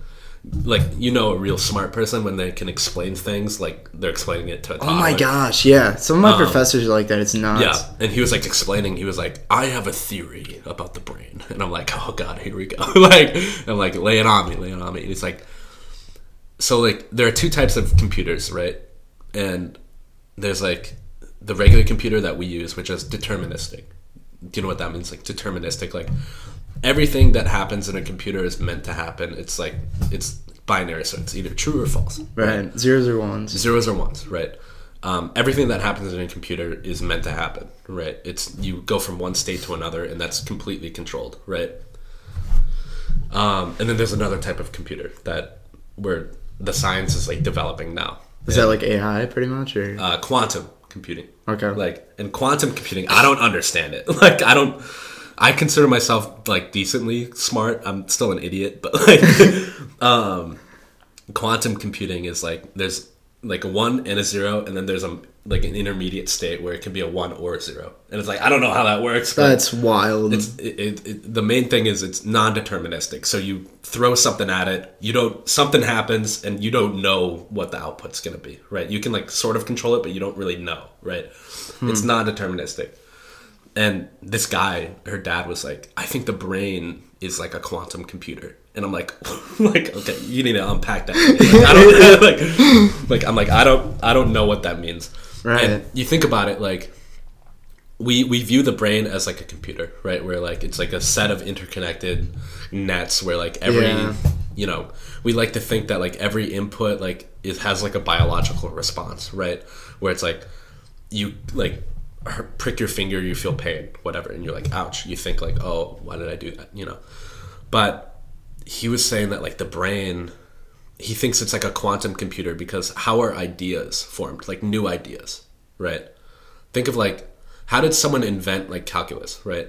like you know a real smart person when they can explain things like they're explaining it to a Oh my gosh, yeah. Some of my professors are like that. It's. Um, Yeah, and he was like explaining. He was like, "I have a theory about the brain," and I'm like, "Oh God, here we go!" like, I'm like, "Lay it on me, lay it on me." And he's like, "So like, there are two types of computers, right? And there's like the regular computer that we use, which is deterministic. Do you know what that means? Like deterministic, like everything that happens in a computer is meant to happen. It's like it's binary, so it's either true or false. Right. Zeros or ones. zeros or ones, right? Um, everything that happens in a computer is meant to happen, right? It's you go from one state to another, and that's completely controlled, right? Um, and then there's another type of computer that where the science is like developing now. Is that like AI pretty much or uh, quantum computing? Okay. Like in quantum computing, I don't understand it. Like I don't. I consider myself like decently smart. I'm still an idiot, but like, um, quantum computing is like there's like a one and a zero, and then there's a like an intermediate state where it can be a one or a zero, and it's like I don't know how that works. But That's wild. it's it, it, it, the main thing is it's non-deterministic. So you throw something at it, you don't something happens, and you don't know what the output's gonna be. Right? You can like sort of control it, but you don't really know. Right? It's non-deterministic. And this guy, her dad was like, I think the brain is like a quantum computer. And I'm like, like okay, you need to unpack that. Like, I don't like, like I'm like I don't I don't know what that means. Right. And you think about it like we we view the brain as like a computer, right? Where like it's like a set of interconnected nets where like every Yeah. you know, we like to think that like every input like it has like a biological response, right? Where it's like you like prick your finger, you feel pain, whatever, and you're like, ouch. You think like, oh, why did I do that? You know. But he was saying that like the brain he thinks it's like a quantum computer because how are ideas formed? Like new ideas, right? Think of like how did someone invent like calculus, right?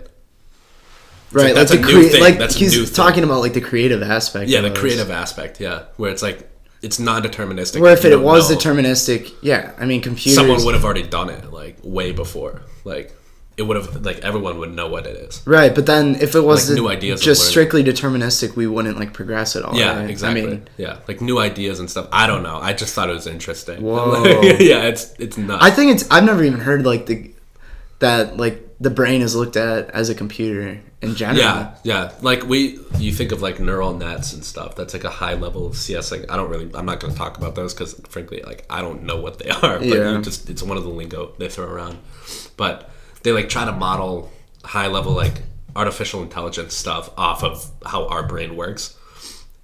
right. like, that's like a new thing. like That's he's talking about like the creative aspect. Yeah, the those. creative aspect, yeah, where it's like it's non-deterministic. Where if it was know. deterministic, yeah. I mean, computers. someone would have already done it like way before. Like it would have like everyone would know what it is. Right, but then if it was Like, new ideas just strictly deterministic, we wouldn't like progress at all. Yeah, right? exactly. I mean, yeah, like new ideas and stuff. I don't know. I just thought it was interesting. Whoa. yeah, it's it's nuts. I think it's. I've never even heard like the that like the brain is looked at as a computer in general. Yeah, yeah. Like we, you think of like neural nets and stuff. That's like a high level of CS. Like I don't really, I'm not going to talk about those because frankly, like I don't know what they are. But Yeah. you just, it's one of the lingo they throw around. But they like try to model high level like artificial intelligence stuff off of how our brain works.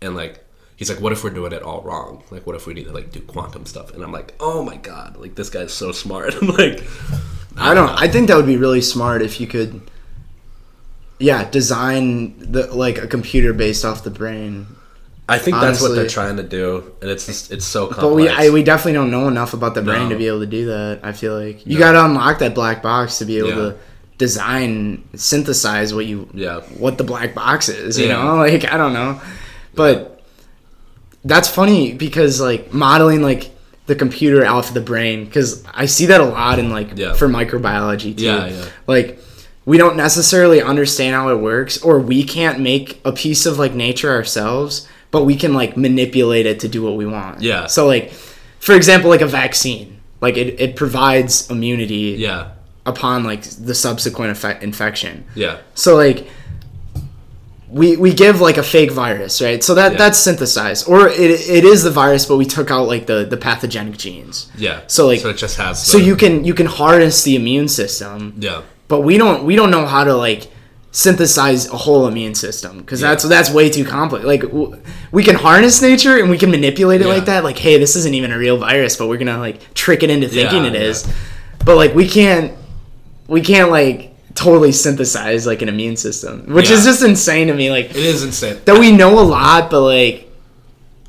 And like he's like, what if we're doing it all wrong? Like what if we need to like do quantum stuff? And I'm like, oh my god, like this guy's so smart. I'm like I don't. I think that would be really smart if you could. yeah, design the like a computer based off the brain. I think that's what they're trying to do, and it's just, it's so complex. But we I, we definitely don't know enough about the brain No. to be able to do that. I feel like you No. got to unlock that black box to be able Yeah. to design, synthesize what you yeah, what the black box is. You Yeah. know, like I don't know, but that's funny because like modeling like the computer off of the brain because I see that a lot in like Yeah. for microbiology too. Yeah, yeah. Like we don't necessarily understand how it works, or we can't make a piece of like nature ourselves, but we can like manipulate it to do what we want. Yeah. So like, for example, like a vaccine, like it, it provides immunity yeah, upon like the subsequent effect, infection. yeah, So like we we give like a fake virus, right? So that Yeah. that's synthesized, or it, it is the virus, but we took out like the the pathogenic genes. yeah. So, like- so it just has. So the- you can you can harness the immune system, yeah, but we don't we don't know how to like synthesize a whole immune system because Yeah. that's that's way too complex. Like w- we can harness nature and we can manipulate it Yeah. like that. Like hey, this isn't even a real virus, but we're gonna like trick it into thinking Yeah, it yeah. But like we can't we can't like totally synthesize like an immune system, which is just insane to me. Like it is insane. that we know a lot, but like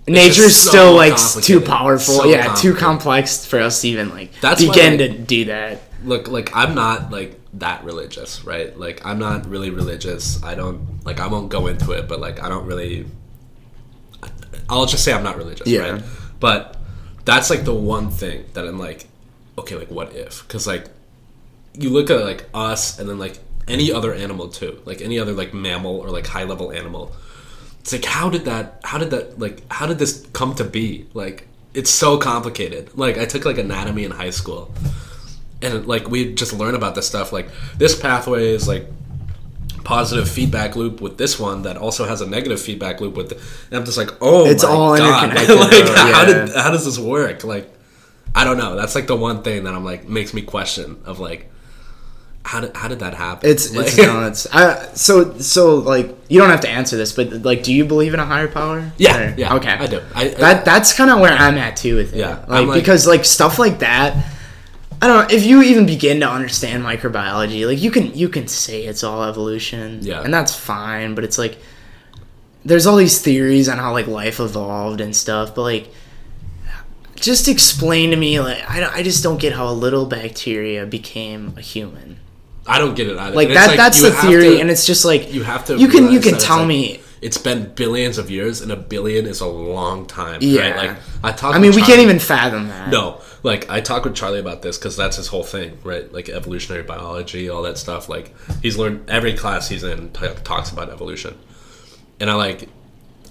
nature's so still like too powerful. So yeah, too complex for us to even like That's begin to do that. look like i'm not like that religious right like i'm not really religious i don't like i won't go into it but like i don't really i'll just say i'm not religious Yeah. right but that's like the one thing that i'm like okay like what if because like you look at like us and then like any other animal too like any other like mammal or like high level animal. It's like how did that how did that like how did this come to be? Like it's so complicated. Like i took like anatomy in high school. And like we just learn about this stuff. Like this pathway is like positive feedback loop with this one that also has a negative feedback loop with the, and i'm just like oh It's my all God. interconnected, like how yeah. did how does this work? Like i don't know. That's like the one thing that i'm like makes me question of like how did, how did that happen It's like, it's nuts. I, so so like you don't have to answer this, but like, do you believe in a higher power? yeah Or- yeah Okay. i do I, That that's kind of where I'm at too with it. Yeah, Like, like- because like stuff like that. I don't know if you even begin to understand microbiology. Like you can you can say it's all evolution. Yeah. And that's fine, but it's like there's all these theories on how like life evolved and stuff, but like just explain to me like I, I just don't get how a little bacteria became a human I don't get it either like And that that's you the theory to- and it's just like you have to you can you can tell like- me it's been billions of years and a billion is a long time Yeah. right like i talk i mean we Charlie- can't even fathom that No, like I talk with Charlie about this because that's his whole thing, right? Like evolutionary biology, all that stuff. Like he's learned every class he's in t- talks about evolution, and I like,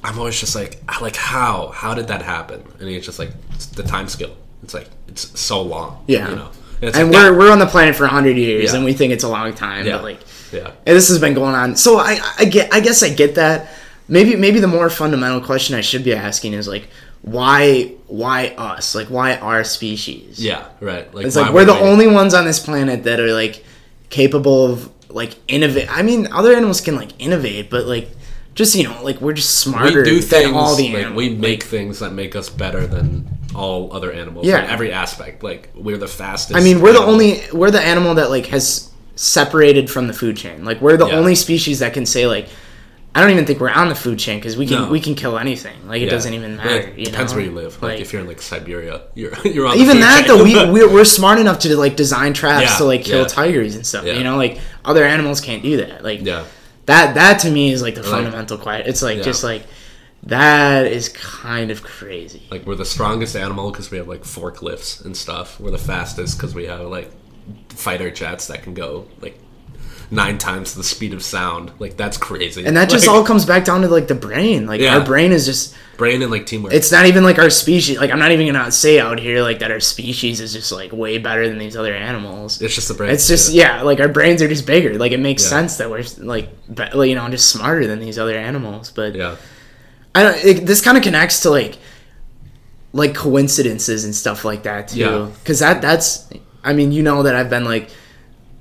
I'm always just like, ah, like how how did that happen? And he's just like the time scale. It's like it's so long, Yeah. you know. It's and like, we're, we're on the planet for 100 years Yeah. and we think it's a long time Yeah. but like yeah, and this has been going on. So I, I get i guess i get that. Maybe maybe the more fundamental question i should be asking is like why why us? Like why our species? Yeah, right. Like it's like we're the would we- only ones on this planet that are like capable of like innovate i mean other animals can like innovate but like just you know like we're just smarter. we do than things all the like we make things that make us better than all other animals. Yeah. in every aspect. Like we're the fastest. I mean, we're the only we're the animal that like has separated from the food chain. Like we're the Yeah. only species that can say like I don't even think we're on the food chain because we can No. we can kill anything. Like it Yeah. doesn't even matter. It you depends know? where you live. Like, Like, if you're in like Siberia, you're you're on the even food that chain. though, we we're, we're smart enough to like design traps Yeah, to like kill tigers and stuff. You know, like other animals can't do that. Like yeah, that that to me is like the Like- fundamental quiet. It's like Yeah. just like that is kind of crazy. like we're the strongest animal because we have like forklifts and stuff. We're the fastest because we have like fighter jets that can go like nine times the speed of sound. Like that's crazy. And that just Like, all comes back down to like the brain. Like Yeah. our brain is just brain and like teamwork. it's not even like our species like i'm not even gonna say out here like that our species is just like way better than these other animals it's just the brain. it's just yeah, like our brains are just bigger like it makes Yeah. sense that we're like be, you know just smarter than these other animals but yeah, i don't it, this kind of connects to like like coincidences and stuff like that too Yeah. because that that's i mean you know that i've been like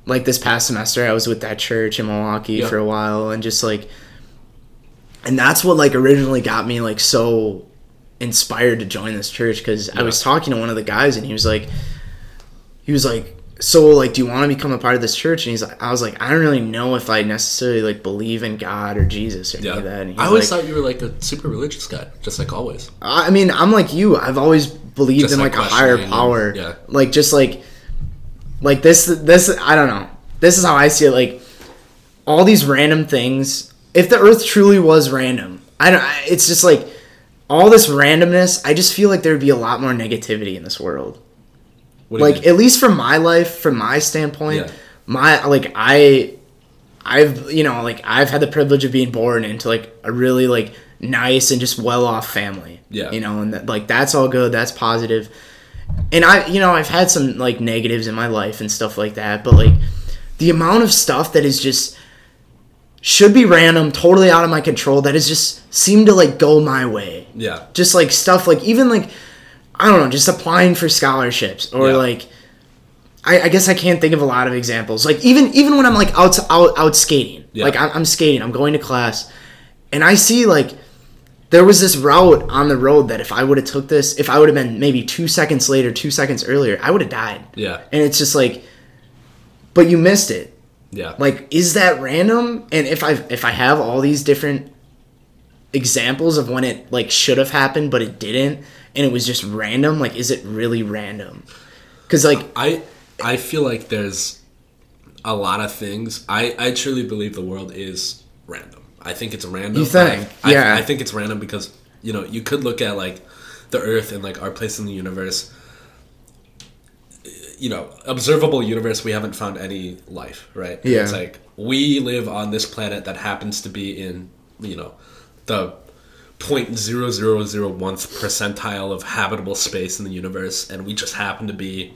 like this past semester i was with that church in milwaukee Yeah. for a while and just like and that's what like originally got me like so inspired to join this church because i was talking to one of the guys and he was like he was like so like, do you want to become a part of this church? And he's like, I was like, I don't really know if I necessarily like believe in God or Jesus or any Yeah. of that. I always like, thought you were like a super religious guy, just like always. I mean, I'm like you. I've always believed Just, in like, like, a higher power. yeah. Like just like like this this I don't know. This is how I see it like all these random things. If the earth truly was random, I don't it's just like all this randomness, I just feel like there would be a lot more negativity in this world. What do you Like at least from my life, from my standpoint, Yeah. my like I I've you know like I've had the privilege of being born into like a really like nice and just well off family. Yeah. You know, and that, like that's all good. That's positive. And I you know I've had some like negatives in my life and stuff like that, but like the amount of stuff that is just should be random, totally out of my control that is just seemed to like go my way yeah, just like stuff like even like I don't know, just applying for scholarships or Yeah. like I, I guess I can't think of a lot of examples. Like even even when I'm like out out out skating, Yeah. like I'm, I'm skating, I'm going to class, and I see like there was this route on the road that if I would have took this, if I would have been maybe two seconds later, two seconds earlier, I would have died. yeah, And it's just like, but you missed it yeah. like is that random and if i if i have all these different examples of when it like should have happened but it didn't and it was just random like is it really random because like I I feel like there's a lot of things. I I truly believe the world is random. I think it's random. You think? I, Yeah. I, I think it's random because you know you could look at like the Earth and like our place in the universe. You know, observable universe. We haven't found any life, right? Yeah. It's like we live on this planet that happens to be in you know the point zero zero zero one percentile of habitable space in the universe, and we just happen to be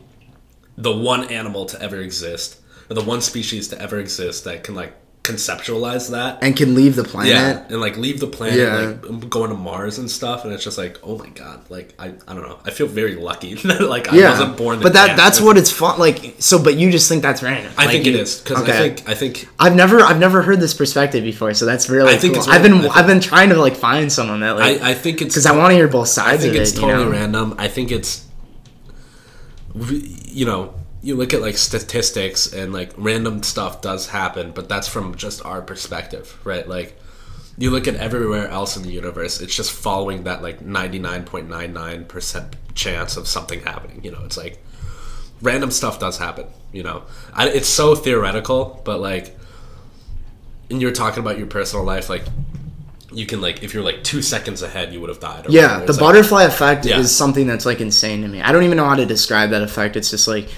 the one animal to ever exist, or the one species to ever exist that can like conceptualize that. and can leave the planet yeah, and like leave the planet, Yeah. like um, going to Mars and stuff, and it's just like, oh my god, like I, I don't know, I feel very lucky that like I yeah wasn't born. but that that's what it's fun like so but you just think that's random I Like, think you- it is because I okay. think I think I've never I've never heard this perspective before, so that's really I think cool. it's I've been. I I've been trying to like find someone that like I, I think it's because I want to hear both sides I think it's it. you totally know? random. I think it's, you know, you look at like statistics and like random stuff does happen, but that's from just our perspective, right? Like, you look at everywhere else in the universe, it's just following that like ninety nine point nine nine percent chance of something happening. You know, it's like random stuff does happen. You know, I, it's so theoretical, but like, and you're talking about your personal life, like. You can like if you're like two seconds ahead, you would have died. or Yeah, whatever. the It's like- butterfly effect Yeah. is something that's like insane to me. I don't even know how to describe that effect. It's just like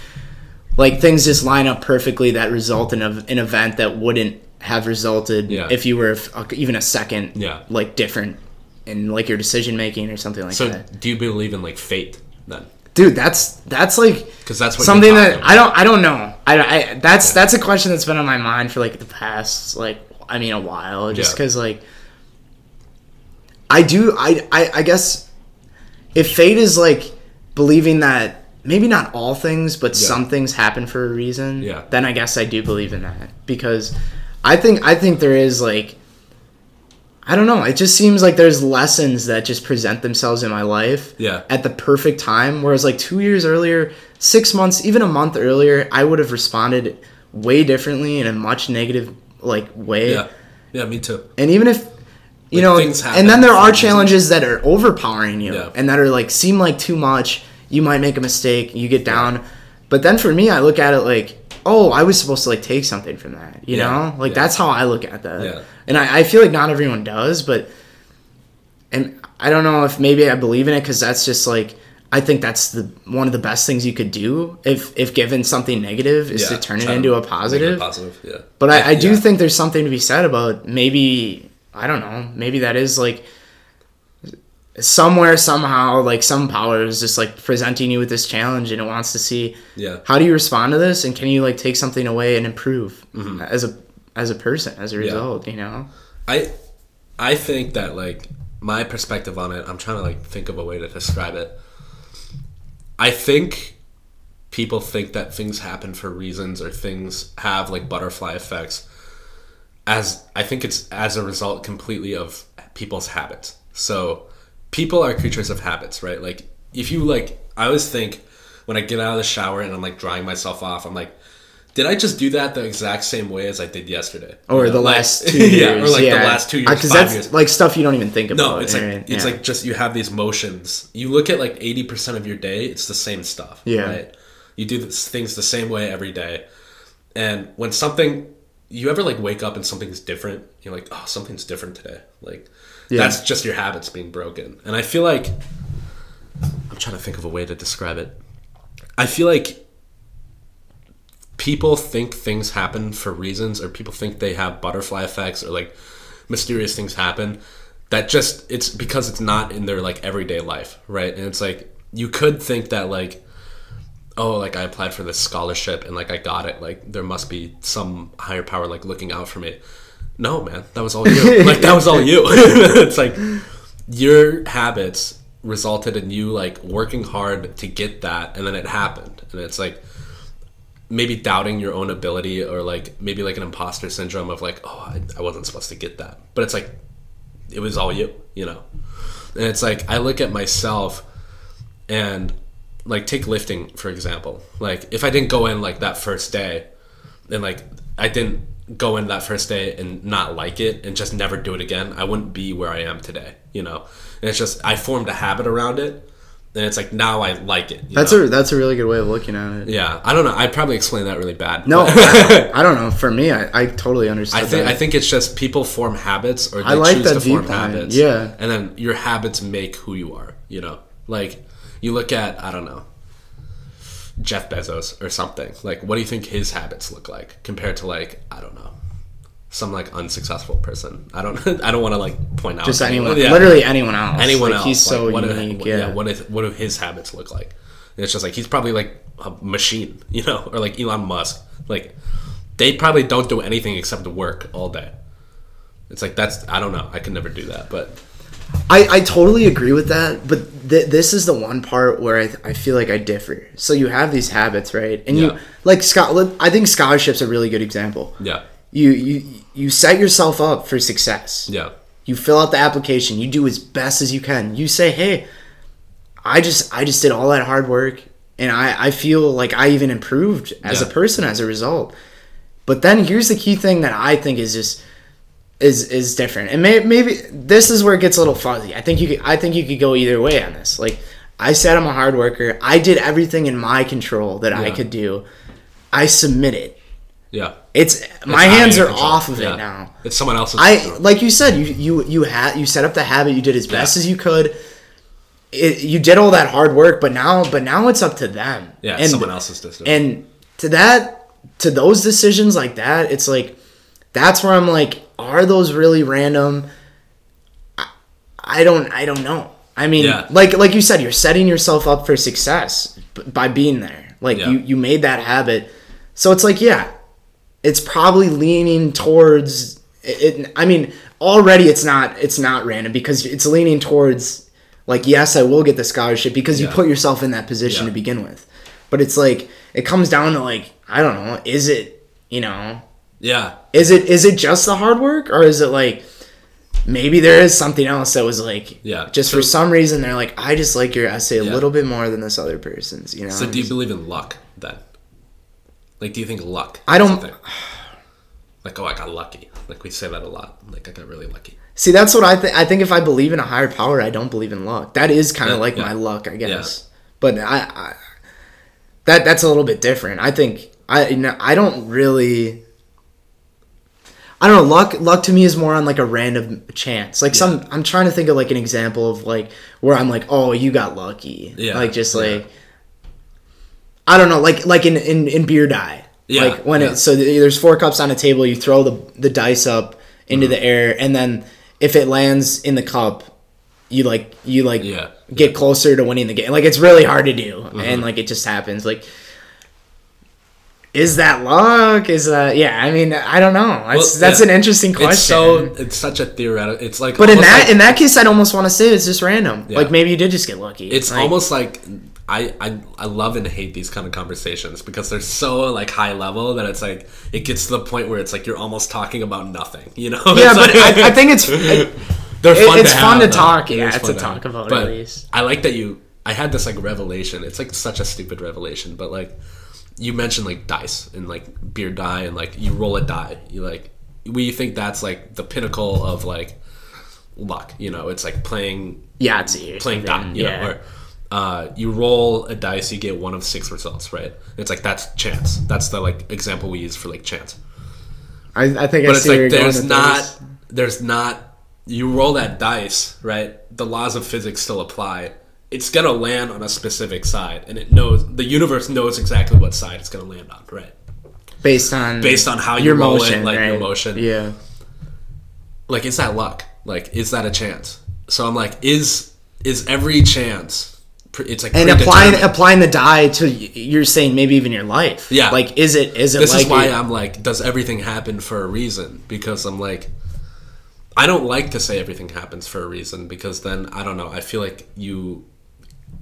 like things just line up perfectly that result in a, an event that wouldn't have resulted Yeah. if you were f- even a second Yeah. like different in like your decision making or something like So, that. So do you believe in like fate then? Dude, that's that's like Because that's what something that talking I don't I don't know. I, I that's that's a question that's been on my mind for like the past like I mean a while just Yeah. because like I do I, I I guess if fate is like believing that maybe not all things but Yeah. some things happen for a reason Yeah. then I guess I do believe in that because I think I think there is like I don't know it just seems like there's lessons that just present themselves in my life Yeah. at the perfect time. Whereas like two years earlier, six months, even a month earlier, I would have responded way differently in a much negative like way. Yeah. Yeah, me too. And even if you Like, know, and then there are challenges that are overpowering you Yeah. and that are like seem like too much. You might make a mistake, you get down. But then for me, I look at it like, oh, I was supposed to like take something from that. You Yeah. know, like Yeah. that's how I look at that. Yeah. And I, I feel like not everyone does, but and I don't know if maybe I believe in it because that's just like I think that's the one of the best things you could do if if given something negative is to turn it into a it positive. Positive, yeah. But I, I do think there's something to be said about maybe I don't know maybe that is like somewhere somehow like some power is just like presenting you with this challenge and it wants to see Yeah. how do you respond to this and can you like take something away and improve mm-hmm. as a as a person as a result you know I I think that like my perspective on it, I'm trying to like think of a way to describe it. I think people think that things happen for reasons or things have like butterfly effects as I think it's as a result completely of people's habits. So people are creatures of habits, right? Like if you like I always think when I get out of the shower and I'm like drying myself off, I'm like, did I just do that the exact same way as I did yesterday? or You the like- last two years, yeah, or like the last two years, uh, Because five that's years. like stuff you don't even think about. No, it's like right? it's Yeah. like just you have these motions. You look at like eighty percent of your day, it's the same stuff. Yeah. Right. You do things the same way every day, and when something, you ever like wake up and something's different, you're like, oh, something's different today. Like Yeah. that's just your habits being broken. And I feel like I'm trying to think of a way to describe it. I feel like people think things happen for reasons or people think they have butterfly effects or like mysterious things happen that just it's because it's not in their like everyday life right and it's like you could think that like oh like i applied for this scholarship and like i got it like there must be some higher power like looking out for me no man that was all you. Like that was all you. It's like your habits resulted in you like working hard to get that and then it happened. And it's like maybe doubting your own ability or like maybe like an imposter syndrome of like oh I, I wasn't supposed to get that. But it's like it was all you you know? And it's like i look at myself and like take lifting for example. Like if i didn't go in like that first day and like i didn't go in that first day and not like it and just never do it again i wouldn't be where i am today you know and it's just i formed a habit around it and it's like now i like it that's know? a that's a really good way of looking at it. yeah i don't know i probably explained that really bad No, I, I don't know. For me, I, I totally understand. I think that. I think it's just people form habits or they I like choose that to form habits. yeah. And then your habits make who you are, you know? Like you look at, I don't know, Jeff Bezos or something. Like what do you think his habits look like compared to like, I don't know, some like unsuccessful person. I don't I don't want to like point out just anyone, Yeah. literally anyone else. anyone Like, else. He's so like, what unique. Do, yeah. What, is, what do his habits look like? And it's just like he's probably like a machine, you know, or like Elon Musk. Like they probably don't do anything except to work all day. It's like that's I don't know. I could never do that, but I, I totally agree with that, but th- this is the one part where I, th- I feel like I differ. So you have these habits, right? And Yeah. you like Scotland. I think scholarship's a really good example. yeah, You you you set yourself up for success. yeah, You fill out the application. You do as best as you can. You say, "Hey, I just I just did all that hard work, and I I feel like I even improved as a person as a result." But then here's the key thing that I think is just is is different, and may, maybe this is where it gets a little fuzzy. I think you could, I think you could go either way on this. Like I said, I'm a hard worker. I did everything in my control that I could do. I submitted. yeah. It's my It's out hands are control. off of Yeah. it now. It's someone else's. I control. like you said, you you you had you set up the habit. You did as best Yeah. as you could. It, you did all that hard work, but now but now it's up to them. yeah, and, someone else's decision. And to that, to those decisions like that, it's like that's where I'm like, are those really random? I, I don't I don't know. I mean, Yeah. like like you said, you're setting yourself up for success by being there. Like Yeah. you you made that habit, so it's like yeah, it's probably leaning towards it, it. I mean, already it's not it's not random because it's leaning towards like yes, I will get the scholarship because you put yourself in that position Yeah. to begin with. But it's like it comes down to like I don't know, is it you know yeah, is it is it just the hard work or is it like maybe there is something else that was like Yeah. just So- for some reason they're like I just like your essay a Yeah. little bit more than this other person's you know So do you believe in luck then? Like, do you think luck? I don't- thing? Like, oh, I got lucky. Like we say that a lot. Like I got really lucky. See, that's what I think. I think if I believe in a higher power, I don't believe in luck. That is kind of Yeah, like yeah. my luck, I guess. But I, I, that that's a little bit different. I think I, you know, I don't really. I don't know. Luck, luck to me is more on like a random chance. Like some, I'm trying to think of like an example of like where I'm like, oh, you got lucky. Yeah, Like just yeah. like, I don't know. Like like in in in beer die. Yeah, Like when yeah. it so there's four cups on a table, you throw the the dice up into Mm-hmm. the air, and then if it lands in the cup, you like you like Yeah, get closer to winning the game. Like it's really hard to do, Mm-hmm. and like it just happens. Like, is that luck? Is that yeah? I mean, I don't know. That's Well, that's yeah. an interesting question. It's so it's such a theoretical. It's like, but in that like- in that case, I'd almost want to say it's just random. Yeah. Like maybe you did just get lucky. it's Like, almost like I, I I love and hate these kind of conversations because they're so like high level that it's like it gets to the point where it's like you're almost talking about nothing. You know? yeah, but like- I, I think it's. It, they're fun. It- it's to fun have, to though. talk, It yeah, it's to fun talk about But at least. I like that you I had this like revelation. It's like such a stupid revelation, but like you mentioned like dice and like beer die and like you roll a die. You like we think that's like the pinnacle of like luck. You know, it's like playing Yahtzee. Or playing die. something, You yeah. know, or uh, you roll a dice, you get one of six results, right? It's like that's chance. That's the like example we use for like chance. I, I think I But it's see where like you're going there's not this. there's not you roll that dice, right? The laws of physics still apply. It's gonna land on a specific side, and it knows the universe knows exactly what side it's gonna land on, right? based on Based on how you your roll motion, it, like your right? motion. Yeah. Like, is that luck? Like, is that a chance? So I'm like, is is every chance? It's like And applying applying the die to you're saying maybe even your life. Yeah. Like is it is it this like is why it- I'm like, does everything happen for a reason? Because I'm like, I don't like to say everything happens for a reason because then I don't know. I feel like you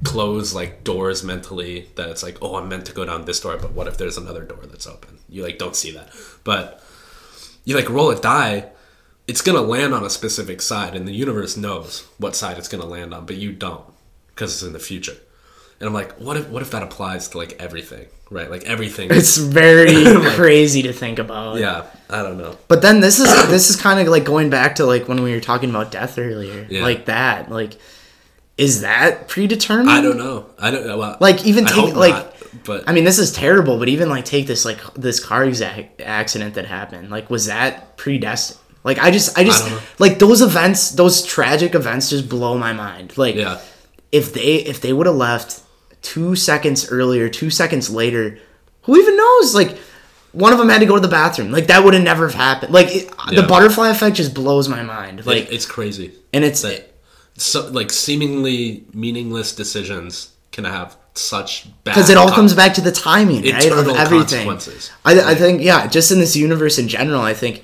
close like doors mentally that it's like, oh, I'm meant to go down this door, but what if there's another door that's open? You like don't see that, but you like roll a die. It's gonna land on a specific side, and the universe knows what side it's gonna land on, but you don't because it's in the future. And I'm like, what if what if that applies to like everything, right? Like everything. it's very crazy to think about. Yeah, I don't know. But then this is this is kind of like going back to like when we were talking about death earlier. Yeah. Like that. Like is that predetermined? I don't know. I don't know. Well, Like even I take like not, but I mean this is terrible, but even like take this like this car exact accident that happened. Like was that predestined? Like I just I just don't like those events, those tragic events just blow my mind. Like yeah, if they if they would have left 2 seconds earlier, 2 seconds later, who even knows like one of them had to go to the bathroom. Like that would have never have happened. Like it, Yeah. the butterfly effect just blows my mind. like Like it's crazy. and it's That so like seemingly meaningless decisions can have such bad because it all comes back to the timing, right? Of everything. consequences. I, I think, yeah, just in this universe in general, I think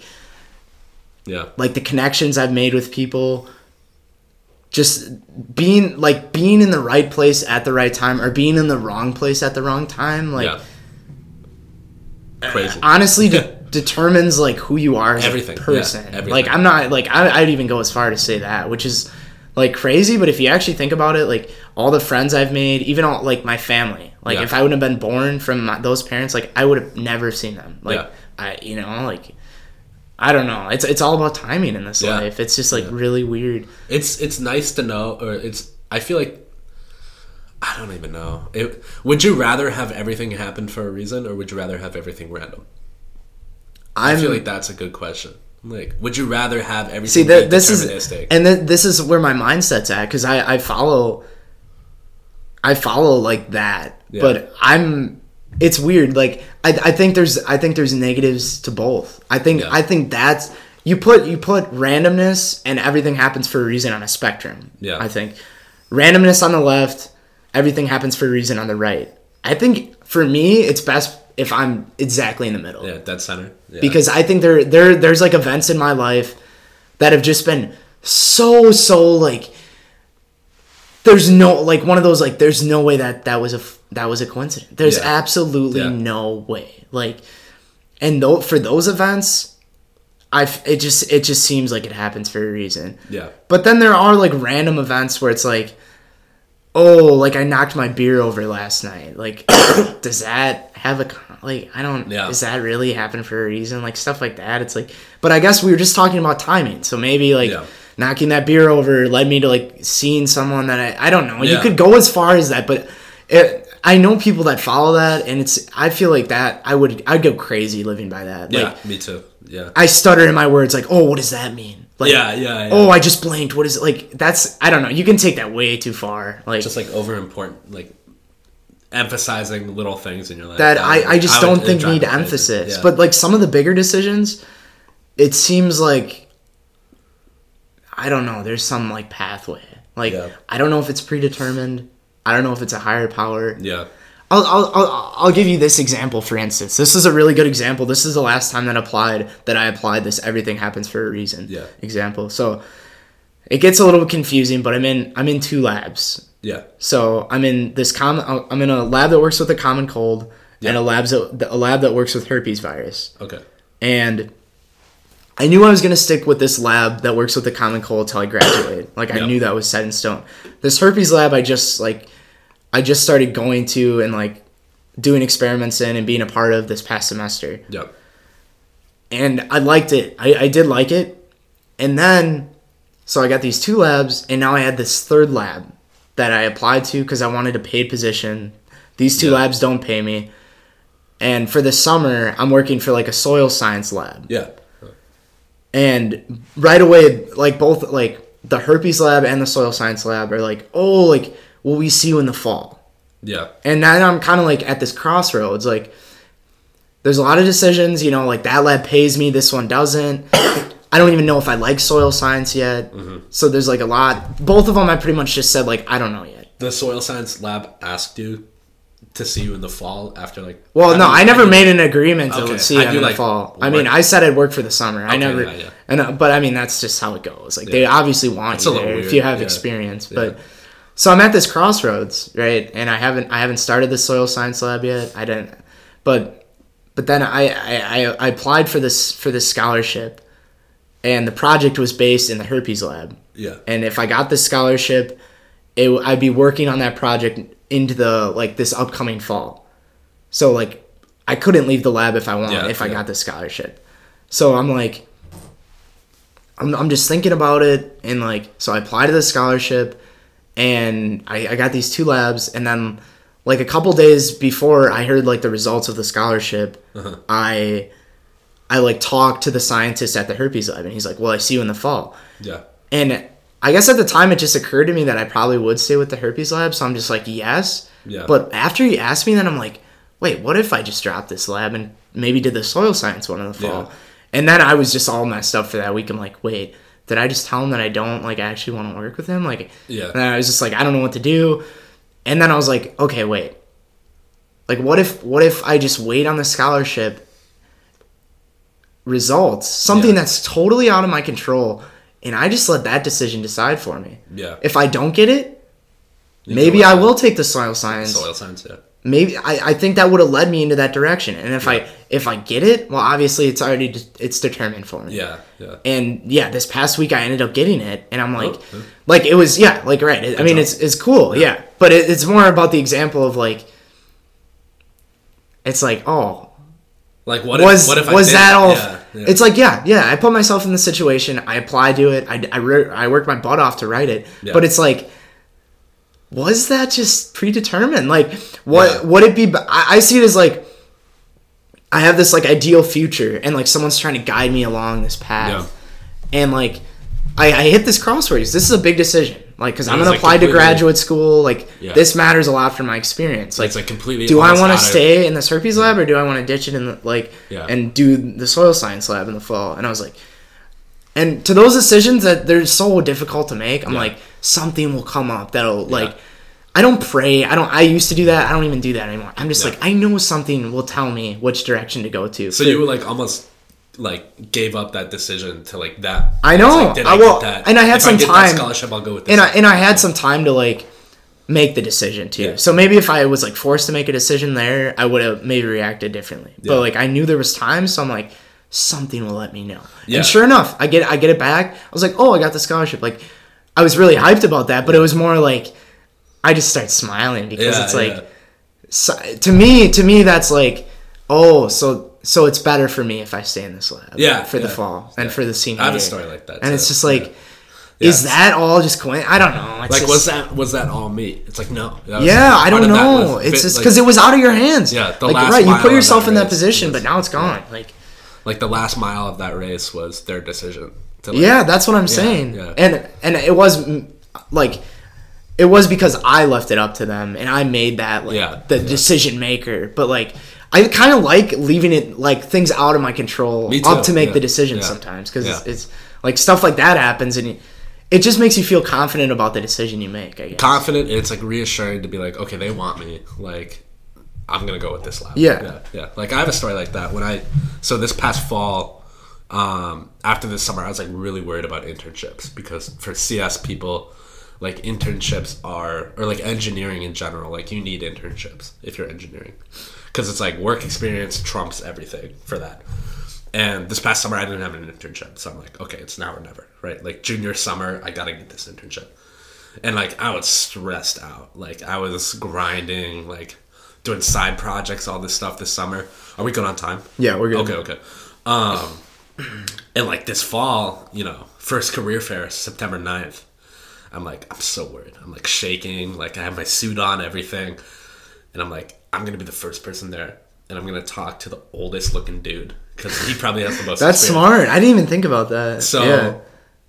Yeah, like the connections I've made with people, just being like being in the right place at the right time or being in the wrong place at the wrong time, like yeah. Crazy. Uh, honestly de- determines like who you are as Everything, a yeah, person. everything. Like I'm not like I, I'd even go as far to say that, which is like crazy. But if you actually think about it, like all the friends I've made, even all like my family, like Yeah. if I wouldn't have been born from my, those parents, like I would have never seen them. Like Yeah. I, you know, like I don't know. It's it's all about timing in this Yeah. life. It's just like really weird. It's it's nice to know, or it's. I feel like. I don't even know. It, would you rather have everything happen for a reason, or would you rather have everything random? I I'm, feel like that's a good question. Like, would you rather have everything See, this is and th- this is where my mindset's at because I I follow, I follow like that, Yeah. but I'm. It's weird. Like I, I think there's I think there's negatives to both. I think Yeah. I think that's you put you put randomness and everything happens for a reason on a spectrum. Yeah. I think randomness on the left, everything happens for a reason on the right. I think for me it's best if I'm exactly in the middle yeah, dead center. Yeah. because I think there there there's like events in my life that have just been so so like there's no like one of those like there's no way that that was a that was a coincidence. There's Yeah. absolutely Yeah. no way. Like and though for those events I it just it just seems like it happens for a reason. yeah, But then there are like random events where it's like, oh, like I knocked my beer over last night. Like, does that have a like? I don't. Yeah. Does that really happen for a reason? Like stuff like that. It's like, but I guess we were just talking about timing. So maybe like Yeah. knocking that beer over led me to like seeing someone that I I don't know. Yeah. You could go as far as that, but. It, I know people that follow that, and it's. I feel like that. I would. I'd go crazy living by that. yeah, Like me too. Yeah, I stutter in my words. Like, oh, what does that mean? Like, yeah, yeah, yeah. oh i just blanked. what is it? Like that's i don't know. You can take that way too far. Like just like over important, like emphasizing little things in your life. That i i just would- don't think need emphasis. Yeah. but like some of the bigger decisions it seems like i don't know. There's some like pathway. Like Yeah. i don't know if it's predetermined. I don't know if it's a higher power. Yeah, I'll, I'll, I'll, I'll give you this example for instance this is a really good example this is the last time that applied that i applied this everything happens for a reason Yeah. example so it gets a little confusing but i'm in i'm in two labs yeah, So I'm in this common. Uh, I'm in a lab that works with a common cold, yeah. and a lab that a lab that works with herpes virus. okay, And I knew I was gonna stick with this lab that works with the common cold till I graduate. Like I Yeah. knew that was set in stone. This herpes lab, I just like I just started going to and like doing experiments in and being a part of this past semester. Yep. And I liked it. I, I did like it. And then, so I got these two labs, and now I had this third lab that I applied to because I wanted a paid position. These two Yeah. labs don't pay me. And for the summer, I'm working for like a soil science lab. Yeah. And right away, like both like the herpes lab and the soil science lab are like, oh, like, will we see you in the fall? Yeah. And now I'm kind of like at this crossroads. Like, there's a lot of decisions, you know, like that lab pays me, this one doesn't. I don't even know if I like soil science yet. So there's like a lot. Both of them, I pretty much just said, like, I don't know yet. The soil science lab asked you to see you in the fall after like. Well, no, do- I never do- made an agreement to Okay, see I do, in the like, fall. I mean, I said I'd work for the summer. I never, yeah, yeah. and uh, but I mean that's just how it goes. Like they obviously want It's you there if you have yeah. experience. Yeah. But so I'm at this crossroads, right? And I haven't I haven't started the soil science lab yet. I didn't, but but then I I, I, applied for this for this scholarship, and the project was based in the herpes lab. Yeah. And if I got this scholarship, it, I'd be working on that project into the like this upcoming fall. So like I couldn't leave the lab if I wanted Yeah, if I got this scholarship. So I'm like I'm, I'm just thinking about it and like so I applied to the scholarship and I, I got these two labs and then like a couple days before I heard like the results of the scholarship, Uh-huh. I I like talked to the scientist at the herpes lab and he's like, Well I see you in the fall. Yeah. And I guess at the time it just occurred to me that I probably would stay with the herpes lab, so I'm just like, yes. Yeah. But after he asked me then I'm like, wait, what if I just dropped this lab and maybe did the soil science one in the fall? Yeah. And then I was just all messed up for that week. I'm like, wait, did I just tell him that I don't like I actually want to work with him? Like, Yeah. And I was just like, I don't know what to do. And then I was like, okay, wait. Like, what if what if I just wait on the scholarship results, something Yeah. that's totally out of my control, and I just let that decision decide for me. Yeah. If I don't get it, You maybe I will take the soil science. Soil science. Yeah. Maybe I, I think that would have led me into that direction. And if I if I get it, well, obviously it's already de- it's determined for me. Yeah. Yeah. And yeah, this past week I ended up getting it, and I'm oh, like, yeah. like it was yeah, like right. I mean, job. it's it's cool, yeah. But it, it's more about the example of like, it's like oh, Like what? was if, what if was did- that all? Yeah, yeah. It's like yeah, yeah. I put myself in the situation. I applied to it. I I, re- I worked my butt off to write it. Yeah. But it's like, was that just predetermined? Like what Yeah. would it be? I see it as like. I have this like ideal future, and like someone's trying to guide me along this path, and like I, I hit this crossroads. This is a big decision, like because I'm gonna like, apply to graduate school. Like Yeah. this matters a lot for my experience. Like it's like completely. do I want to stay in this herpes lab or do I want to ditch it in the like Yeah. and do the soil science lab in the fall? And I was like, and to those decisions that they're so difficult to make, I'm Yeah. like, something will come up that'll like. I don't pray. I don't. I used to do that. I don't even do that anymore. I'm just Yeah. like I know something will tell me which direction to go to. So you were like almost like gave up that decision to like that. I know. Like, I I, will- get that? and I had if some I time- scholarship, I'll go with this. and I and I had some time to like make the decision too. Yeah. So maybe if I was like forced to make a decision there, I would have maybe reacted differently. Yeah. But like I knew there was time, so I'm like something will let me know. Yeah. And sure enough, I get I get it back. I was like, "Oh, I got the scholarship." Like I was really hyped about that, but it was more like I just start smiling because Yeah, it's like yeah. so, to me to me that's like, "Oh, so so it's better for me if I stay in this lab Yeah, for the fall and for the senior I have a year." story like that. And it's just like is that all just coincidence? I don't know. It's like just- was that was that all me? It's like no. Yeah, I don't know. it's just like- because it was out of your hands. Yeah, the like last right, you put yourself that in that position, was- but now it's gone. Like, like the last mile of that race was their decision. To like, yeah, that's what I'm saying. yeah. And and it was like, it was because I left it up to them, and I made that like Yeah, the yeah. decision maker. But like, I kind of like leaving it like things out of my control up to make yeah, the decision yeah, sometimes because yeah. it's, it's like stuff like that happens and. It, it just makes you feel confident about the decision you make. I guess. confident. It's like reassuring to be like, okay, they want me. Like, I'm gonna go with this lab. Yeah. yeah, yeah. Like I have a story like that. When I so this past fall, um, after this summer, I was like really worried about internships because for CS people, like internships are or like engineering in general, like you need internships if you're engineering because it's like work experience trumps everything for that. And this past summer, I didn't have an internship, so I'm like, okay, it's now or never, right? Like junior summer, I gotta get this internship. and like I was stressed out. Like I was grinding, like doing side projects, all this stuff this summer. Are we good on time? Yeah, we're good. Okay, okay. Um, and like this fall, you know, first career fair, September 9th. I'm like, I'm so worried. I'm like shaking. Like I have my suit on, everything, and I'm like, I'm gonna be the first person there, and I'm gonna talk to the oldest looking dude because he probably has the most. That's experience. smart. I didn't even think about that. So yeah.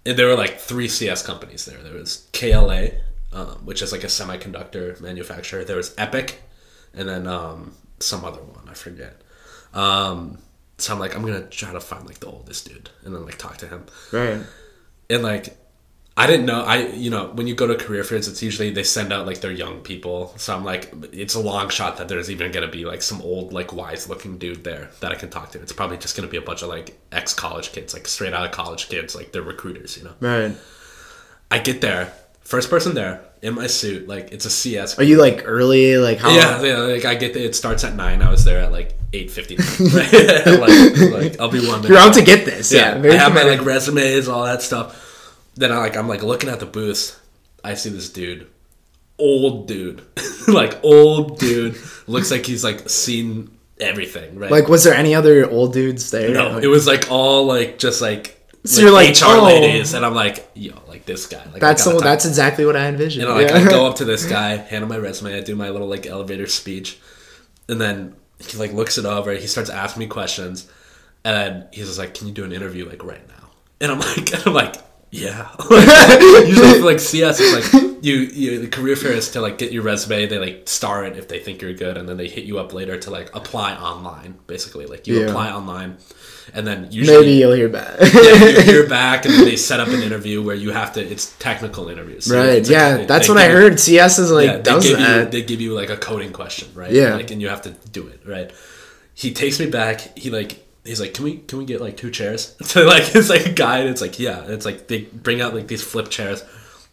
and there were like three CS companies there. There was KLA, um, which is like a semiconductor manufacturer. There was Epic, and then um, some other one I forget. Um, so I'm like, I'm gonna try to find like the oldest dude, and then like talk to him. right. And like, I didn't know. I you know when you go to career fairs, it's usually they send out like their young people. So I'm like, it's a long shot that there's even gonna be like some old like wise looking dude there that I can talk to. It's probably just gonna be a bunch of like ex college kids, like straight out of college kids, like they're recruiters, you know. Right. I get there, first person there in my suit, like it's a CS. Are you like early? Like how? yeah, yeah, like I get there, it starts at nine. I was there at like eight fifty. like, like I'll be one. Minute. You're out to get this. Yeah, Yeah. I have my like resumes, all that stuff. Then I like I'm like looking at the booths. I see this dude, old dude, like old dude, looks like he's like seen everything. Right? Like, was there any other old dudes there? no, it was like all like just like. So you're like, HR oh. ladies, and I'm like, yo, like this guy. Like, I the, that's exactly what I envisioned. and I, like yeah. I go up to this guy, hand him my resume, I do my little like elevator speech, and then he like looks it over, he starts asking me questions, and he's just like, "Can you do an interview like right now?" And I'm like, and I'm like, yeah. Usually for like CS, it's like you, you the career fair is to like get your resume, they like star it if they think you're good, and then they hit you up later to like apply online, basically. Like you Yeah. apply online, and then usually Maybe you'll hear back. yeah, you hear back, and then they set up an interview where you have to. It's technical interviews. So right. like- Yeah. they- that's they what I heard. CS is like yeah, they does give you they give you like a coding question, right? Yeah. like and you have to do it, right? He takes me back. He like he's like, can we can we get like two chairs? So like it's like a guy, and it's like yeah, and it's like they bring out like these flip chairs.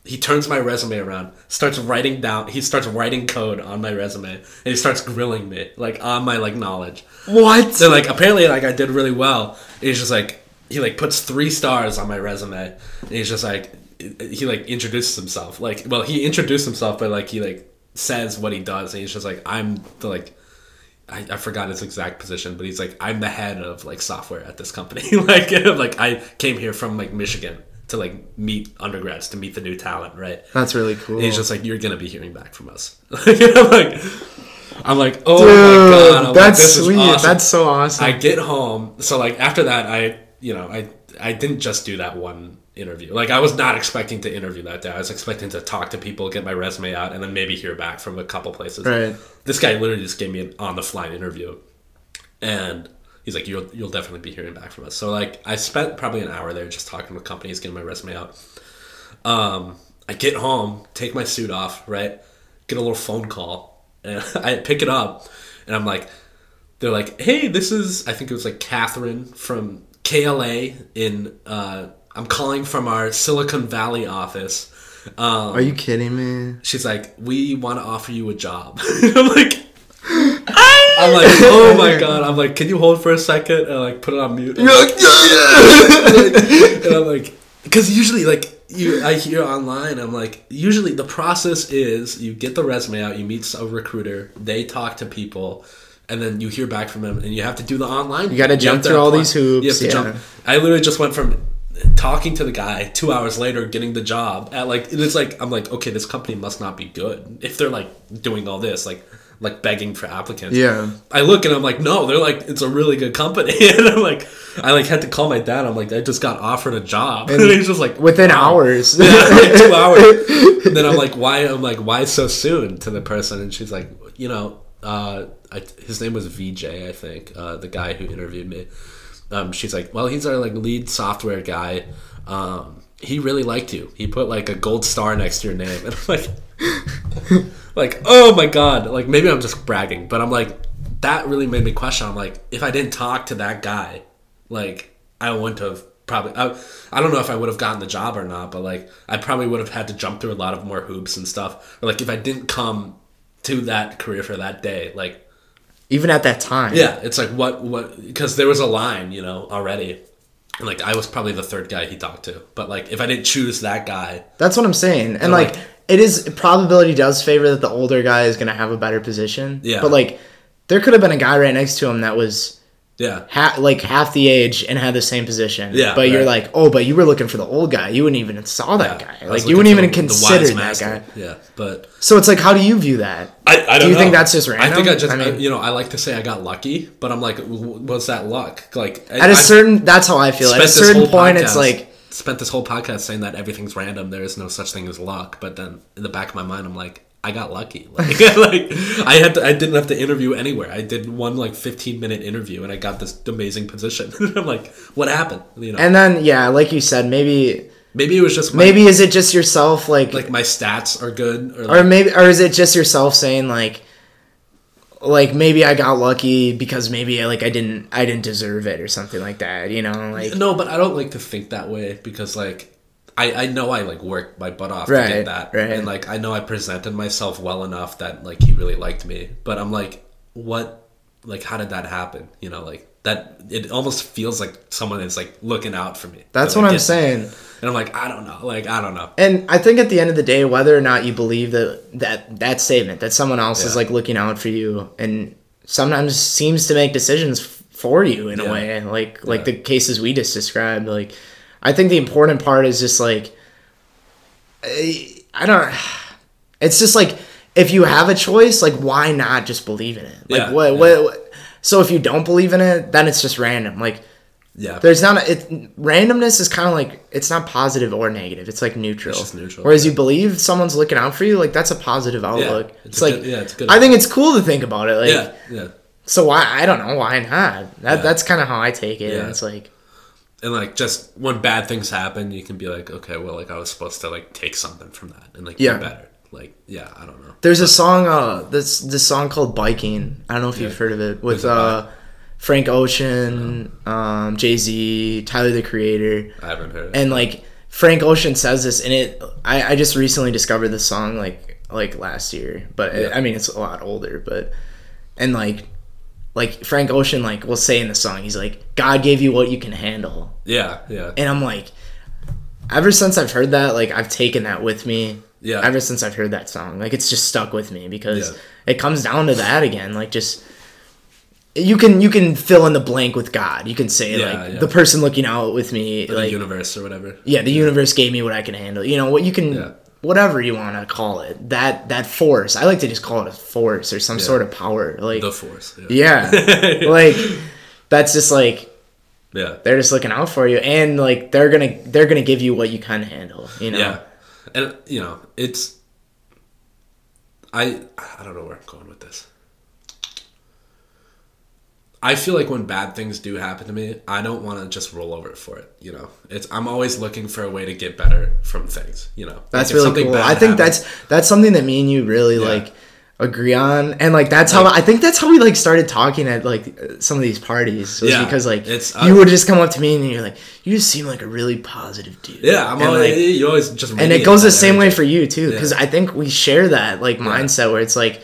He turns my resume around, starts writing down. He starts writing code on my resume, and he starts grilling me like on my like knowledge. what? So like apparently like I did really well. And he's just like he like puts three stars on my resume. And he's just like he like introduces himself. Like well he introduced himself but like he like says what he does and he's just like I'm the like I, I forgot his exact position, but he's like I'm the head of like software at this company. like like I came here from like Michigan to like meet undergrads to meet the new talent, right? That's really cool. And he's just like, you're gonna be hearing back from us. I'm like, I'm like, oh Dude, my god, I'm that's is sweet. awesome. That's so awesome. I get home, so like after that, I you know I I didn't just do that one interview. Like I was not expecting to interview that day. I was expecting to talk to people, get my resume out, and then maybe hear back from a couple places. Right. This guy literally just gave me an on the fly interview, and he's like, "You'll you'll definitely be hearing back from us." So like I spent probably an hour there just talking with companies, getting my resume out. Um, I get home, take my suit off, right? Get a little phone call, and I pick it up, and I'm like, they're like, "Hey, this is I think it was like Catherine from KLA in uh, I'm calling from our Silicon Valley office." Um, Are you kidding me? she's like, "We want to offer you a job." I'm like. I'm like, oh my god! I'm like, can you hold for a second and like put it on mute? You're like, yeah. and I'm like, because usually, like, you, I hear online, I'm like, usually the process is you get the resume out, you meet a recruiter, they talk to people, and then you hear back from them, and you have to do the online. You gotta jump through all apply- these hoops, You have to yeah. jump. I literally just went from talking to the guy two hours later, getting the job at like it's like I'm like, okay, this company must not be good if they're like doing all this, like like begging for applicants. Yeah. I look and I'm like, no, they're like, it's a really good company. and I'm like, I like had to call my dad. I'm like, I just got offered a job. And, he's just like, Within wow. hours. Yeah, like two hours. And then I'm like, why? I'm like, why so soon to the person? And she's like, you know, uh, I, his name was VJ, I think, uh, the guy who interviewed me. Um, she's like, well, he's our like lead software guy. Um, he really liked you. He put like a gold star next to your name, and I'm like, like, oh my god, like maybe I'm just bragging, but I'm like, that really made me question. I'm like, if I didn't talk to that guy, like, I wouldn't have probably. I, I don't know if I would have gotten the job or not, but like, I probably would have had to jump through a lot of more hoops and stuff. Or like, if I didn't come to that career for that day, like, Even at that time. yeah, it's like what what because there was a line, you know, already. And like I was probably the third guy he talked to. But like if I didn't choose that guy, That's what I'm saying. And like, like- it is probability does favor that the older guy is gonna have a better position. Yeah. But like, there could have been a guy right next to him that was Yeah. ha- like half the age and had the same position. Yeah, But you're like, oh, but you were looking for the old guy. You wouldn't even saw that Yeah. guy. Like you wouldn't even the- consider that guy. Yeah, but So it's like, how do you view that? I, I don't know Do you know. think that's just random? I think I just, I mean- I- you know, I like to say I got lucky, but I'm like, was that luck? Like At a certain, that's how I feel. At a certain point, it's like, spent this whole podcast saying that everything's random. There is no such thing as luck. But then in the back of my mind, I'm like, I got lucky. Like, like I had, to, I didn't have to interview anywhere. I did one like 15 minute interview, and I got this amazing position. I'm like, what happened? You know, and then yeah, like you said, maybe, maybe it was just my, maybe is it just yourself, like, like my stats are good, or, or maybe, or is it just yourself saying like, like maybe I got lucky because maybe like I didn't, I didn't deserve it or something like that. You know, like no, but I don't like to think that way because like. I, I know I like worked my butt off to get that, right. and like I know I presented myself well enough that like he really liked me. But I'm like, what? Like, how did that happen? You know, like that. It almost feels like someone is like looking out for me. that's what I'm saying. And I'm like, I don't know. Like, I don't know. And I think at the end of the day, whether or not you believe that that that statement that someone else is like looking out for you and sometimes seems to make decisions for you in a Yeah. way, like like Yeah. the cases we just described. Like, I think the important part is just like, I, don't. It's just like if you have a choice, like why not just believe in it? Like Yeah, what, yeah. what what? So if you don't believe in it, then it's just random. Like Yeah. there's not a, it randomness is kind of like it's not positive or negative it's like neutral, just neutral, whereas you believe someone's looking out for you like that's a positive outlook it's it's, like good- yeah, it's good i think it's cool to think about it like yeah. Yeah. so why i don't know why not that, Yeah. that's kind of how i take it Yeah. and it's like And like, just when bad things happen, you can be like, okay, well, like I was supposed to like take something from that and like Yeah. be better. Like, yeah, I don't know. there's a song uh this this song called biking i don't know if you've heard of it with it uh frank ocean um jay-z tyler the creator I haven't heard. it. and like Frank Ocean says this, and it I, I just recently discovered this song like like last year, but it, I mean it's a lot older, but and like like Frank Ocean like will say in the song, he's like God gave you what you can handle, yeah, yeah, and I'm like, ever since I've heard that, like I've taken that with me. Yeah. Ever since I've heard that song, like it's just stuck with me because Yeah. it comes down to that again, like just. You can you can fill in the blank with God. You can say Yeah, like yeah. the person looking out with me, the like universe or whatever. yeah the universe gave me what i can handle you know what you can. Whatever you want to call it that that force i like to just call it a force or some sort of power like The force. Yeah. yeah like that's just like Yeah. they're just looking out for you and like they're gonna they're gonna give you what you can handle you know Yeah. And you know, it's I I don't know where I'm going with this. I feel like when bad things do happen to me, I don't want to just roll over for it. You know, it's I'm always looking for a way to get better from things. You know, that's Like, really cool i think happens- that's that's something that me and you really Yeah. like agree on and like that's how i think that's how we like started talking at like uh, some of these parties was Yeah. because like It's- you would just come up to me and you're like you just seem like a really positive dude yeah. I'm And, always, like, you always just and it goes the same way for you too because Yeah. i think we share that like mindset where it's like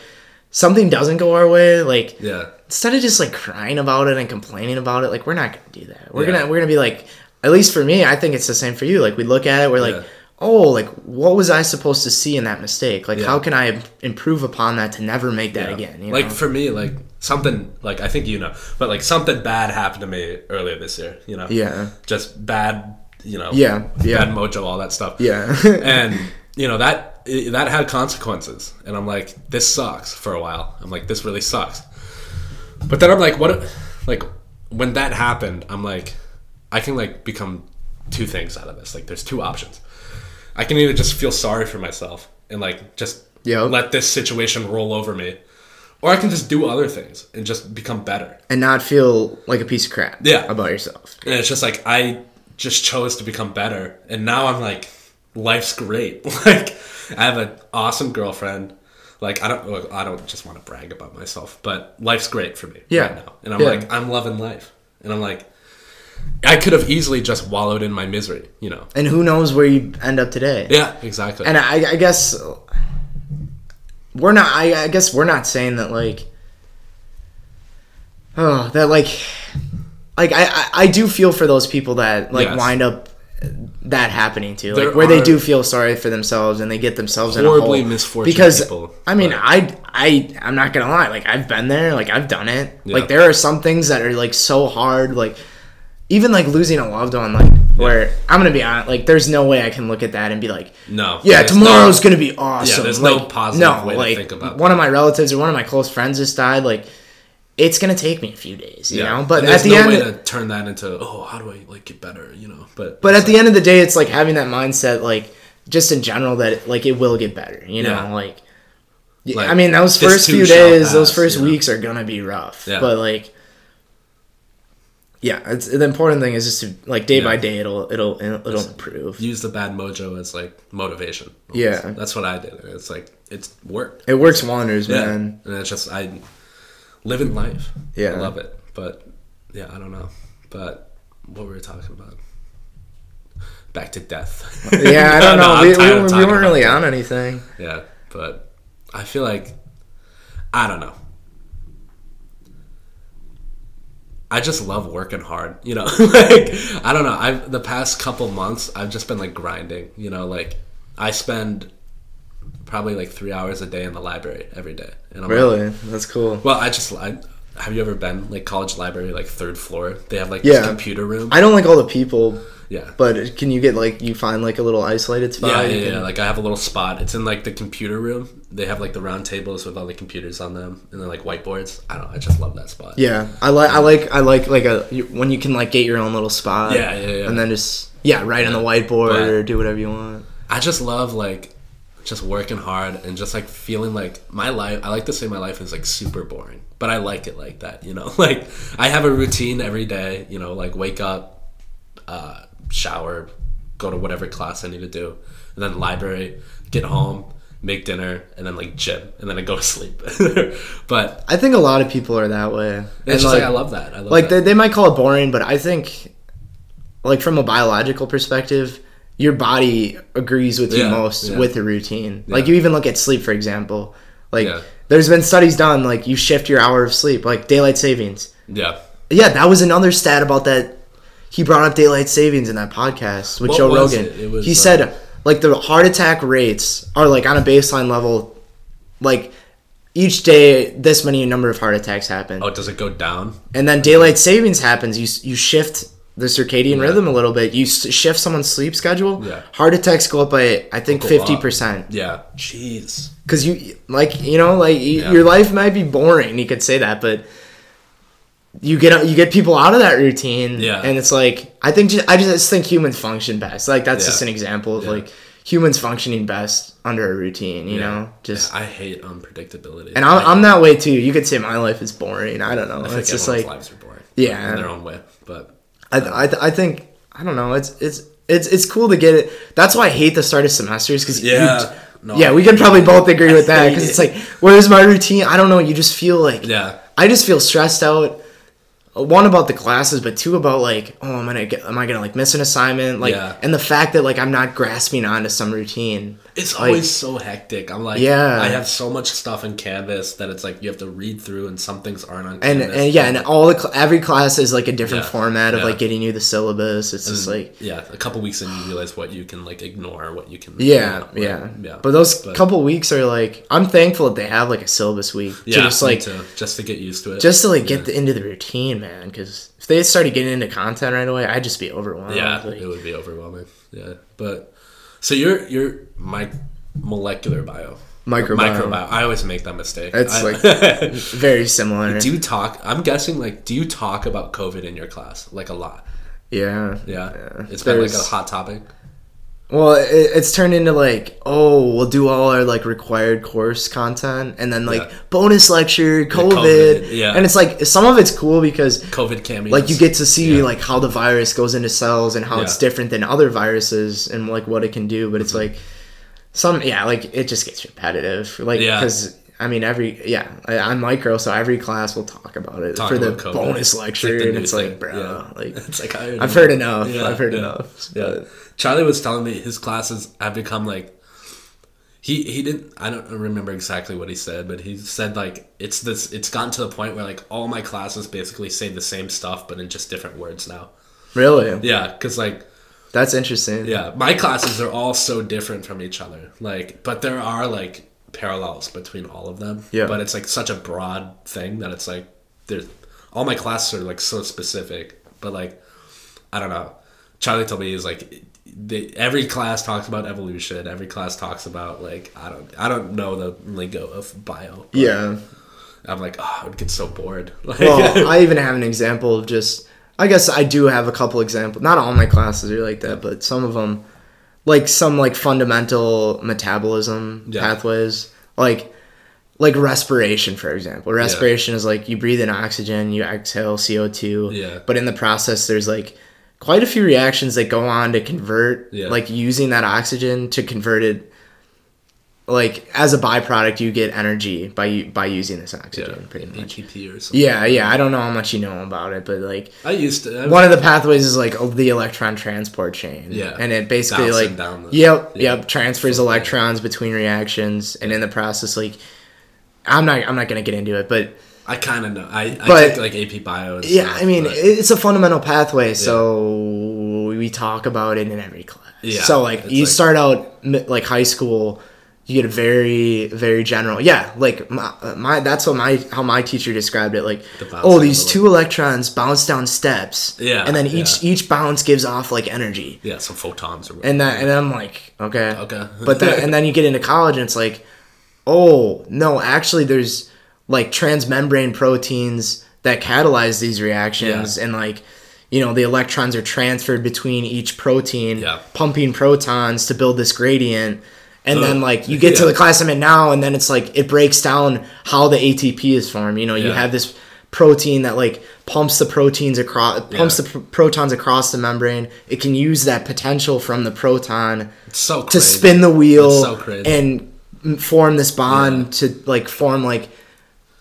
something doesn't go our way like Yeah, instead of just like crying about it and complaining about it like we're not gonna do that we're Yeah. gonna we're gonna be like at least for me i think it's the same for you like we look at it we're like Yeah. oh like what was i supposed to see in that mistake like how can i improve upon that to never make that again you like know? for me, like something like I think you know, but like something bad happened to me earlier this year. You know, yeah just bad. You know, Yeah, yeah. bad mojo, all that stuff. yeah and you know that that had consequences. And i'm like this sucks for a while. I'm like this really sucks. But then i'm like what like when that happened i'm like i can like become two things out of this. Like there's two options. I can either just feel sorry for myself and like just Yep. let this situation roll over me or i can just do other things and just become better. And not feel like a piece of crap Yeah. about yourself. And it's just like I just chose to become better, and now I'm like, life's great. like I have an awesome girlfriend. Like I don't, I don't just want to brag about myself, but life's great for me Yeah. right now, and I'm Yeah. like, I'm loving life, and I'm like, I could have easily just wallowed in my misery, you know? and who knows where you end up today Yeah, exactly. and I, I guess we're not. I, I guess we're not saying that like, oh, that like, like I, I, I do feel for those people that like Yes. wind up that happening too, There like where they do feel sorry for themselves and they get themselves in a Horribly hole. misfortunate Because people, I mean, but- I I I'm not gonna lie, like I've been there, like I've done it. Yeah. Like there are some things that are like so hard, like even like losing a loved one, like where I'm gonna be honest, like there's no way I can look at that and be like, No. yeah, tomorrow's no- gonna be awesome. Yeah, there's no Like, positive no, way to like, think about it. one that. of my relatives or one of my close friends just died. Like, it's gonna take me a few days, you know. But at there's the no end, way to turn that into oh, how do I like get better? You know, but but at the end of the day, it's like having that mindset, like just in general, that like it will get better. You know, Yeah. like. Like, I mean, those first few days, those first know? weeks are gonna be rough. Yeah. But like, yeah, it's the important thing is just to like day Yeah. by day, it'll it'll it'll improve. use the bad mojo as like motivation. Yeah. that's what I did. It's like it's worked. It works wonders, Yeah, man. and it's just I live in life. Yeah. I love it. But yeah, I don't know. But what were we talking about? Back to death. Yeah, I don't No, know. I'm we, we, tired of weren't- we weren't really on anything. Yeah, but I feel like I don't know. I just love working hard, you know. like I don't know. I've the past couple months I've just been like grinding, you know, like I spend probably like 3 hours a day in the library every day. And I'm like- Really, that's cool. well, I just I, have you ever been like college library like third floor? They have like Yeah. this computer room. I don't like all the people, yeah. but can you get like you find like a little isolated spot? Yeah, yeah, can- yeah. Like I have a little spot. It's in like the computer room. They have like the round tables with all the computers on them, and then like whiteboards. I don't. know. I just love that spot. Yeah, I like I like I like like a when you can like get your own little spot. Yeah, yeah, yeah. And then just yeah, write on the whiteboard But- or do whatever you want. I just love like just working hard and just like feeling like my life. I like to say my life is like super boring, but I like it like that. You know, like I have a routine every day. You know, like wake up, uh, shower, go to whatever class I need to do, and then library, get home. Make dinner and then like gym and then I go to sleep. but I think a lot of people are that way. it's And, just like, like, I love that. I love like that. they, they might call it boring, but I think like from a biological perspective, your body agrees with you Yeah, most yeah. with the routine. Like you even look at sleep, for example. Like Yeah. there's been studies done. Like you shift your hour of sleep, like daylight savings. yeah. Yeah, that was another stat about that. He brought up daylight savings in that podcast with What Joe Rogan. it? It he uh, said like the heart attack rates are like on a baseline level, like each day this many number of heart attacks happen, Oh, does it go down? and then daylight savings happens. You you shift the circadian Yeah. rhythm a little bit. You shift someone's sleep schedule. Yeah. Heart attacks go up by I think fifty percent Yeah. Jeez. because you like you know like Yeah. your life might be boring. You could say that, but you get you get people out of that routine. Yeah. and it's like I think ju- I just think humans function best. Like that's Yeah. just an example of Yeah. like humans functioning best under a routine. You Yeah. know, just I hate unpredictability. and I'm, I'm that way too. You could say my life is boring. I don't know. I think it's just like lives are boring. Yeah. in their own way. But I, I, I think I don't know. It's it's it's it's cool to get it. That's why I hate the start of semesters because yeah, no, yeah, we can probably both agree with that because it's like, where's my routine? I don't know. You just feel like, yeah, I just feel stressed out. One about the classes, but two about like, oh, I'm gonna get, am I gonna like miss an assignment? Like, Yeah. and the fact that like I'm not grasping onto some routine. it's Like- always so hectic. I'm like, Yeah. I have so much stuff in Canvas that it's like you have to read through, and some things aren't on And Canvas. and yeah, and all the cl- every class is like a different Yeah. format of Yeah. like getting you the syllabus. It's just like yeah, a couple weeks in, you realize what you can like ignore, what you can. Yeah, yeah, yeah. But those But- couple weeks are like, I'm thankful that they have like a syllabus week yeah, to just like, too, just to get used to it. just to like get the, into the routine, man. Because if they started getting into content right away, I'd just be overwhelmed. yeah, Like, it would be overwhelming. Yeah, but so you're you're my molecular bio. Microbiome. Microbiome. I always make that mistake. It's I- like- very similar. do you talk? I'm guessing like, do you talk about COVID in your class like a lot? yeah, Yeah, Yeah. it's been like a hot topic. Well, it, it's turned into like, oh, we'll do all our like required course content, and then like Yeah. bonus lecture, COVID, COVID, yeah. and it's like some of it's cool because COVID cameos. like you get to see Yeah. like how the virus goes into cells and how it's Yeah. Mm-hmm. different than other viruses and like what it can do but it's like some yeah like it just gets repetitive like because i mean every yeah I, i'm micro so every class will talk about it Talk for the COVID. bonus It's like lecture the and it's thing. like bro like It's like i've heard enough i've heard enough Yeah, but- Charlie was telling me his classes have become like. He, he didn't I don't remember exactly what he said but he said like it's this it's gotten to the point where like all my classes basically say the same stuff but in just different words now really Yeah, because like That's interesting. Yeah, my classes are all so different from each other. Like, but there are like parallels between all of them. Yeah. But it's like such a broad thing that it's like there's all my classes are like so specific. But like, I don't know. Charlie told me he's like they, every class talks about evolution. Every class talks about like I don't I don't know the lingo of bio. Yeah. I'm like oh I would get so bored. Like, Well, I even have an example of just. I guess I do have a couple examples. Not all my classes are like that, but some of them, like some like fundamental metabolism Yeah. pathways, like like respiration, for example. Respiration is like you breathe in oxygen, you exhale CO two. Yeah. But in the process, there's like quite a few reactions that go on to convert, Yeah. like using that oxygen to convert it. Like as a byproduct, you get energy by by using this yeah, oxygen, pretty much. ATP or something. Yeah, yeah. I don't know how much you know about it, but like I used to. I, one of the pathways is like the electron transport chain. Yeah. and it basically like the- yep, yeah. yep, transfers electrons between reactions, and in the process, like I'm not I'm not gonna get into it, but I kind of know. I, I But- take like AP Bio. Yeah, stuff, I mean but- it's a fundamental pathway, so we talk about it in every class. Yeah, so like you like- start out like high school. You get a very, very general, yeah. Like my, my, that's what my how my teacher described it. Like, The oh, these the- two electrons bounce down steps, Yeah, and then each yeah. each bounce gives off like energy, yeah, some photons or and that, and I'm like, okay, Okay. but then and then you get into college and it's like, oh no, actually there's like transmembrane proteins that catalyze these reactions, Yeah. and like, you know, the electrons are transferred between each protein, Yeah. pumping protons to build this gradient. And then, like, you get to the class I'm in now, and then it's like it breaks down how the ATP is formed. You know, you have this protein that like pumps the proteins across, pumps Yeah. the pr- protons across the membrane. It can use that potential from the proton so to spin the wheel so and form this bond to like form like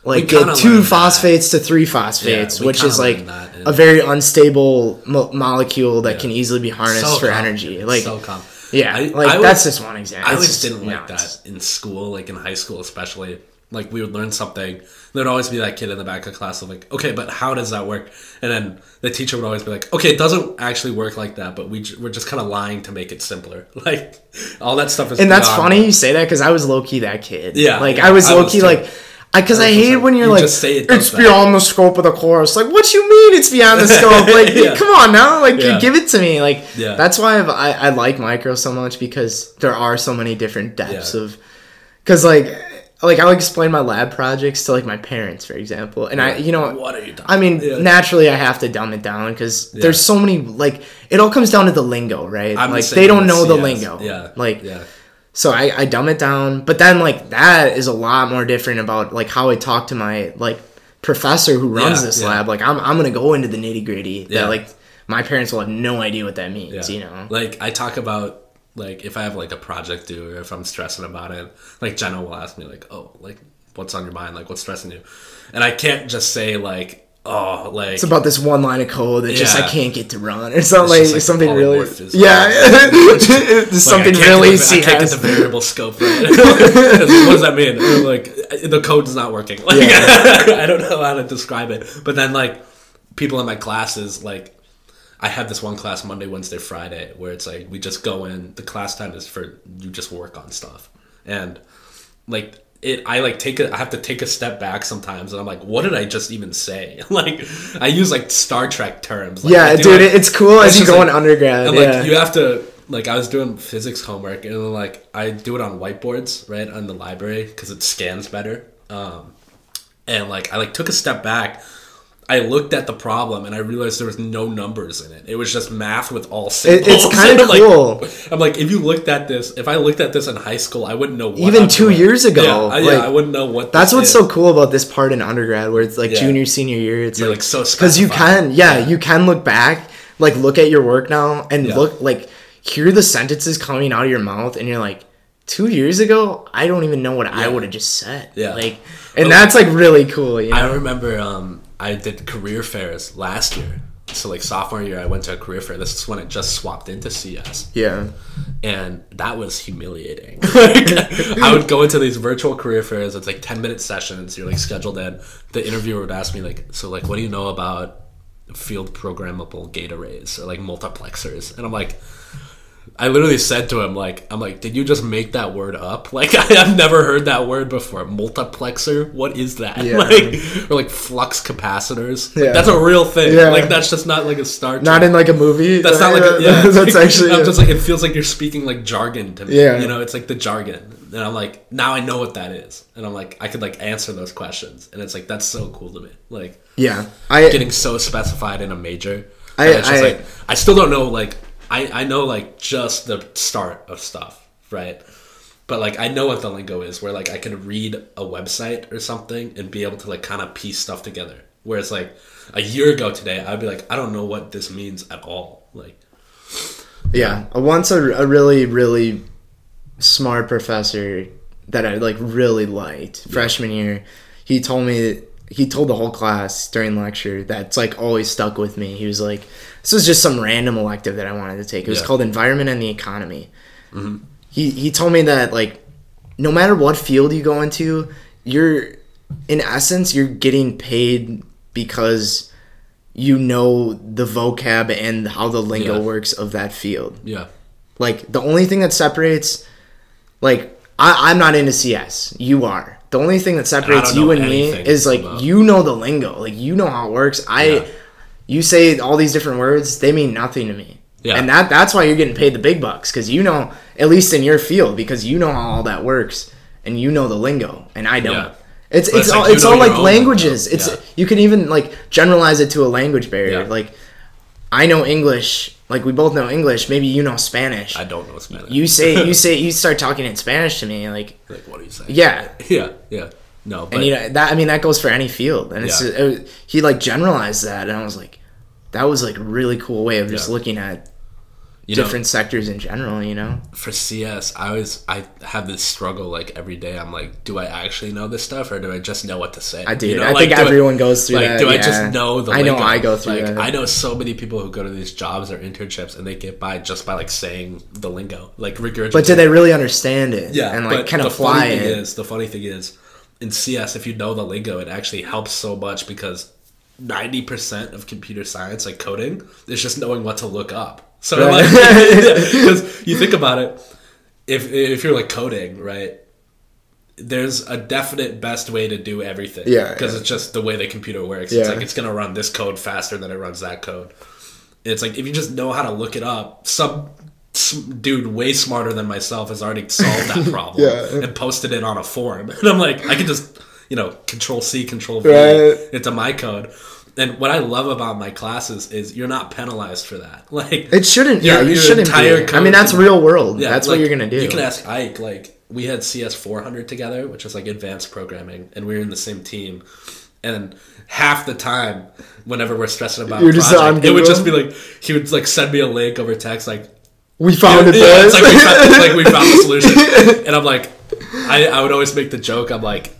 like get two learned that. phosphates to three phosphates, Yeah, which is like learned that in- a very unstable mo- molecule that Yeah. can easily be harnessed So for energy. Like so calm. yeah, I- like I that's was- just one example. I always just didn't like that in school, like in high school especially. Like we would learn something, there'd always be that kid in the back of class of like, okay, but how does that work? And then the teacher would always be like, okay, it doesn't actually work like that, but we j- we're just kind of lying to make it simpler. Like all that stuff is. And that's funny you say that because I was low key that kid. Yeah, like yeah, I was low key like. Because I, was hate like, when you're you like, just say it it's that." beyond the scope of the course. Like, what you mean it's beyond the scope? Like, Yeah. come on now, like, Yeah. give it to me. Like, Yeah. that's why I've, I I like micro so much because there are so many different depths of, because like, like I'll explain my lab projects to like my parents, for example, and I, you know, What are you talking? I mean, Yeah. naturally, I have to dumb it down because there's so many. Like, it all comes down to the lingo, right? I'm like, same they don't know the CS. lingo. Yeah, Like, yeah, so I, I dumb it down, but then like that is a lot more different about like how I talk to my like professor who runs Yeah, this yeah. lab. Like I'm I'm gonna go into the nitty gritty Yeah. that like my parents will have no idea what that means. yeah. You know? like I talk about like if I have like a project due or if I'm stressing about it, like Jenna will ask me like, oh, like what's on your mind? Like what's stressing you? And I can't just say like, oh, like It's about this one line of code that just I can't get to run or something like, like, something really yeah it's something really the- I can't get the variable scope right. what does that mean? Like the code is not working. Like I don't know how to describe it. But then like people in my classes like I have this one class Monday, Wednesday, Friday where it's like we just go in. The class time is for you just work on stuff, and like it. I like take a. I have to take a step back sometimes, and I'm like, what did I just even say? like I use like Star Trek terms. Like, yeah, dude, like- it's cool as you go like- undergrad. and yeah. like you have to like I was doing physics homework and like I do it on whiteboards right on the library because it scans better. Um, and like I like took a step back. I looked at the problem and I realized there was no numbers in it. It was just math with all symbols. it's kinda And I'm like- cool. I'm like, if you looked at this, if I looked at this in high school, I wouldn't know. What Even I'm two doing. years ago, yeah, I, like, yeah, I wouldn't know what. That's what's is. so cool about this part in undergrad, where it's like Yeah. junior, senior year. It's like, like so because you can, yeah, you can look back, like look at your work now, and look like hear the sentences coming out of your mouth, and you're like, two years ago, I don't even know what I would have just said. Yeah. like, and that's like really cool. You know? I remember um, I did career fairs last year. So like sophomore year, I went to a career fair. This is when it just swapped into CS, yeah, and that was humiliating. like, I would go into these virtual career fairs. It's like ten minute sessions. You're like scheduled in. The interviewer would ask me like, "So like, what do you know about field programmable gate arrays or like multiplexers, and I'm like. I literally said to him, like, I'm like, did you just make that word up? Like, I, have never heard that word before. Multiplexer? What is that? Yeah. Like, or like flux capacitors? Like, Yeah. that's a real thing. Yeah. Like, that's just not like a Star Not in like a movie. that's not like a, yeah. that's actually. I'm just like it feels like you're speaking like jargon to me. Yeah. you know, it's like the jargon, and I'm like now I know what that is, and I'm like I could like answer those questions, and it's like that's so cool to me. Like yeah. I getting so specified in a major. I- I- like I still don't know. Like I I know like just the start of stuff, right? But like I know what the lingo is, where like I can read a website or something and be able to like kind of piece stuff together. Whereas like a year ago today, I'd be like, I don't know what this means at all. Like Yeah, once a, a really really smart professor that I like really liked freshman year. He told me he told the whole class during lecture that's like always stuck with me. He was like, "This was just some random elective that I wanted to take. It was Yeah. called Environment and the Economy." He he told me that like, no matter what field you go into, you're in essence you're getting paid because you know the vocab and how the lingo Yeah. works of that field. yeah, Like the only thing that separates, like I, I'm not into CS. You are. The only thing that separates you and me is like about- you know the lingo. Like you know how it works. I, Yeah. You say all these different words, they mean nothing to me. Yeah. And that that's why you're getting paid the big bucks because you know at least in your field because you know how all that works and you know the lingo and I don't. Yeah. It's it's it's all like it's all like languages. lingo. It's Yeah. you can even like generalize it to a language barrier. Like I know English. Like we both know English. Maybe you know Spanish. I don't know Spanish. You say you say you start talking in Spanish to me, like like what do you say? yeah, yeah, yeah. No, but and you know that I mean that goes for any field, and it's Yeah. it, was- he like generalized that, and I was like, that was like a really cool way of just Yeah. looking at you know, different sectors in general, you know? for CS, I always I have this struggle like every day. I'm like, do I actually know this stuff or do I just know what to say? I do. You know, I like, think do everyone goes through like, that. do I just know the? I know lingo? I go through like, that. I know so many people who go to these jobs or internships and they get by just by like saying the lingo, like regurgitating. but do they really understand it? Yeah, and like of apply it. Is, the funny thing is, in CS, if you know the lingo, it actually helps so much because ninety percent of computer science, like coding, is just knowing what to look up. So Right. like, because you think about it, if if you're like coding, right? There's a definite best way to do everything. Yeah, because yeah. it's just the way the computer works. Yeah. It's like it's gonna run this code faster than it runs that code. It's like if you just know how to look it up, some dude way smarter than myself has already solved that problem Yeah. and posted it on a forum. And I'm like, I can just, you know, control C, control V Right. into my code. And what I love about my classes is you're not penalized for that. Like It shouldn't. Yeah, you shouldn't. Be. I mean, that's real world. yeah, that's like, what you're gonna do. You can ask Ike. Like we had CS 400 together, which is like advanced programming, and we were in the same team. And half the time, whenever we're stressing about You're project, it would just be like he would like send me a link over text, like we found it. yeah, it's like we found, it's like we found the solution. And I'm like, I, I would always make the joke. I'm like,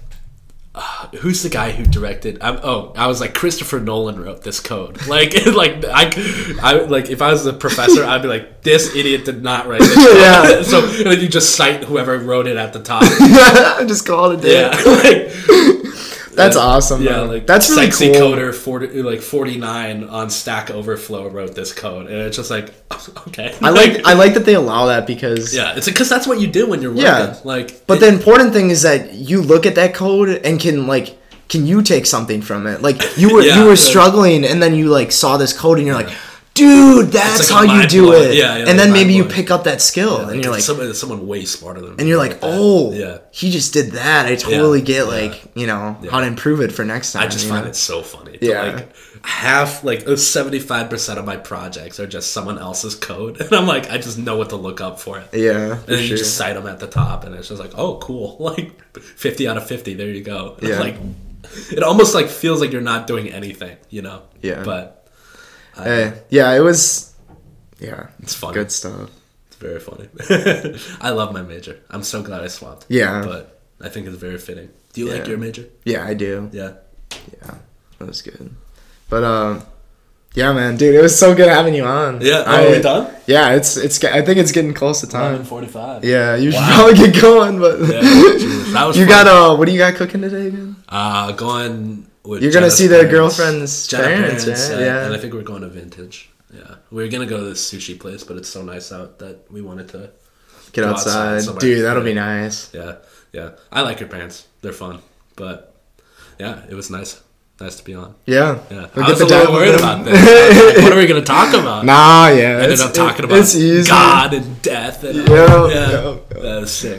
uh, who's the guy who directed? I'm, oh, I was like Christopher Nolan wrote this code. Like, like I, I like if I was the professor, I'd be like, this idiot did not write this. Code. Yeah. so and then you just cite whoever wrote it at the top. I just call it. Yeah, like, that's awesome. yeah, like that's really sexy cool. coder forty like forty nine on Stack Overflow wrote this code, and it's just like, okay, I like I like that they allow that because Yeah, it's because that's what you do when you're working. Yeah. Like, But it- the important thing is that you look at that code and can like can you take something from it? Like you were Yeah, you were struggling and then you like saw this code and you're like, dude, that's like how you do blowing- it. yeah, yeah, and then like maybe you pick up that skill and you're like someone, someone way smarter than me. and you're like, that. oh, yeah. he just did that. I totally Yeah, get yeah. like you know Yeah. how to improve it for next time. I just find know? it so funny. Yeah. Like half, like oh, seventy five percent of my projects are just someone else's code, and I'm like, I just know what to look up for it. yeah, And then you just cite them at the top, and it's just like, oh, cool, like fifty out of fifty. There you go. Yeah. like it almost like feels like you're not doing anything, you know? Yeah. But Hey, yeah, it was. Yeah, it's funny. good stuff. It's very funny. I love my major. I'm so glad I swapped. Yeah. But I think it's very fitting. Do you like your major? Yeah, I do. Yeah. Yeah, that was good. But um, yeah, man, dude, it was so good having you on. Yeah. Oh, I- are we done? Yeah, it's it's. I think it's getting close to time. 45. Yeah, you should Wow. probably get going, but Yeah, that was you fun. got uh, what do you got cooking today, man? Uh, going You're gonna see their parents. girlfriend's Jenna parents, parents, right? yeah. Yeah. And I think we're going to Vintage. Yeah, we were gonna go to this sushi place, but it's so nice out that we wanted to. Get outside outside, dude. That'll Yeah. be nice. Yeah, yeah. I like your parents. They're fun, but yeah, it was nice. Nice to be on. Yeah. Yeah, We'll I get was a little worried with about them. this. Like, what are we gonna talk about? Nah, yeah. Ended up talking about. God and death and yeah, yeah, yeah. that was sick.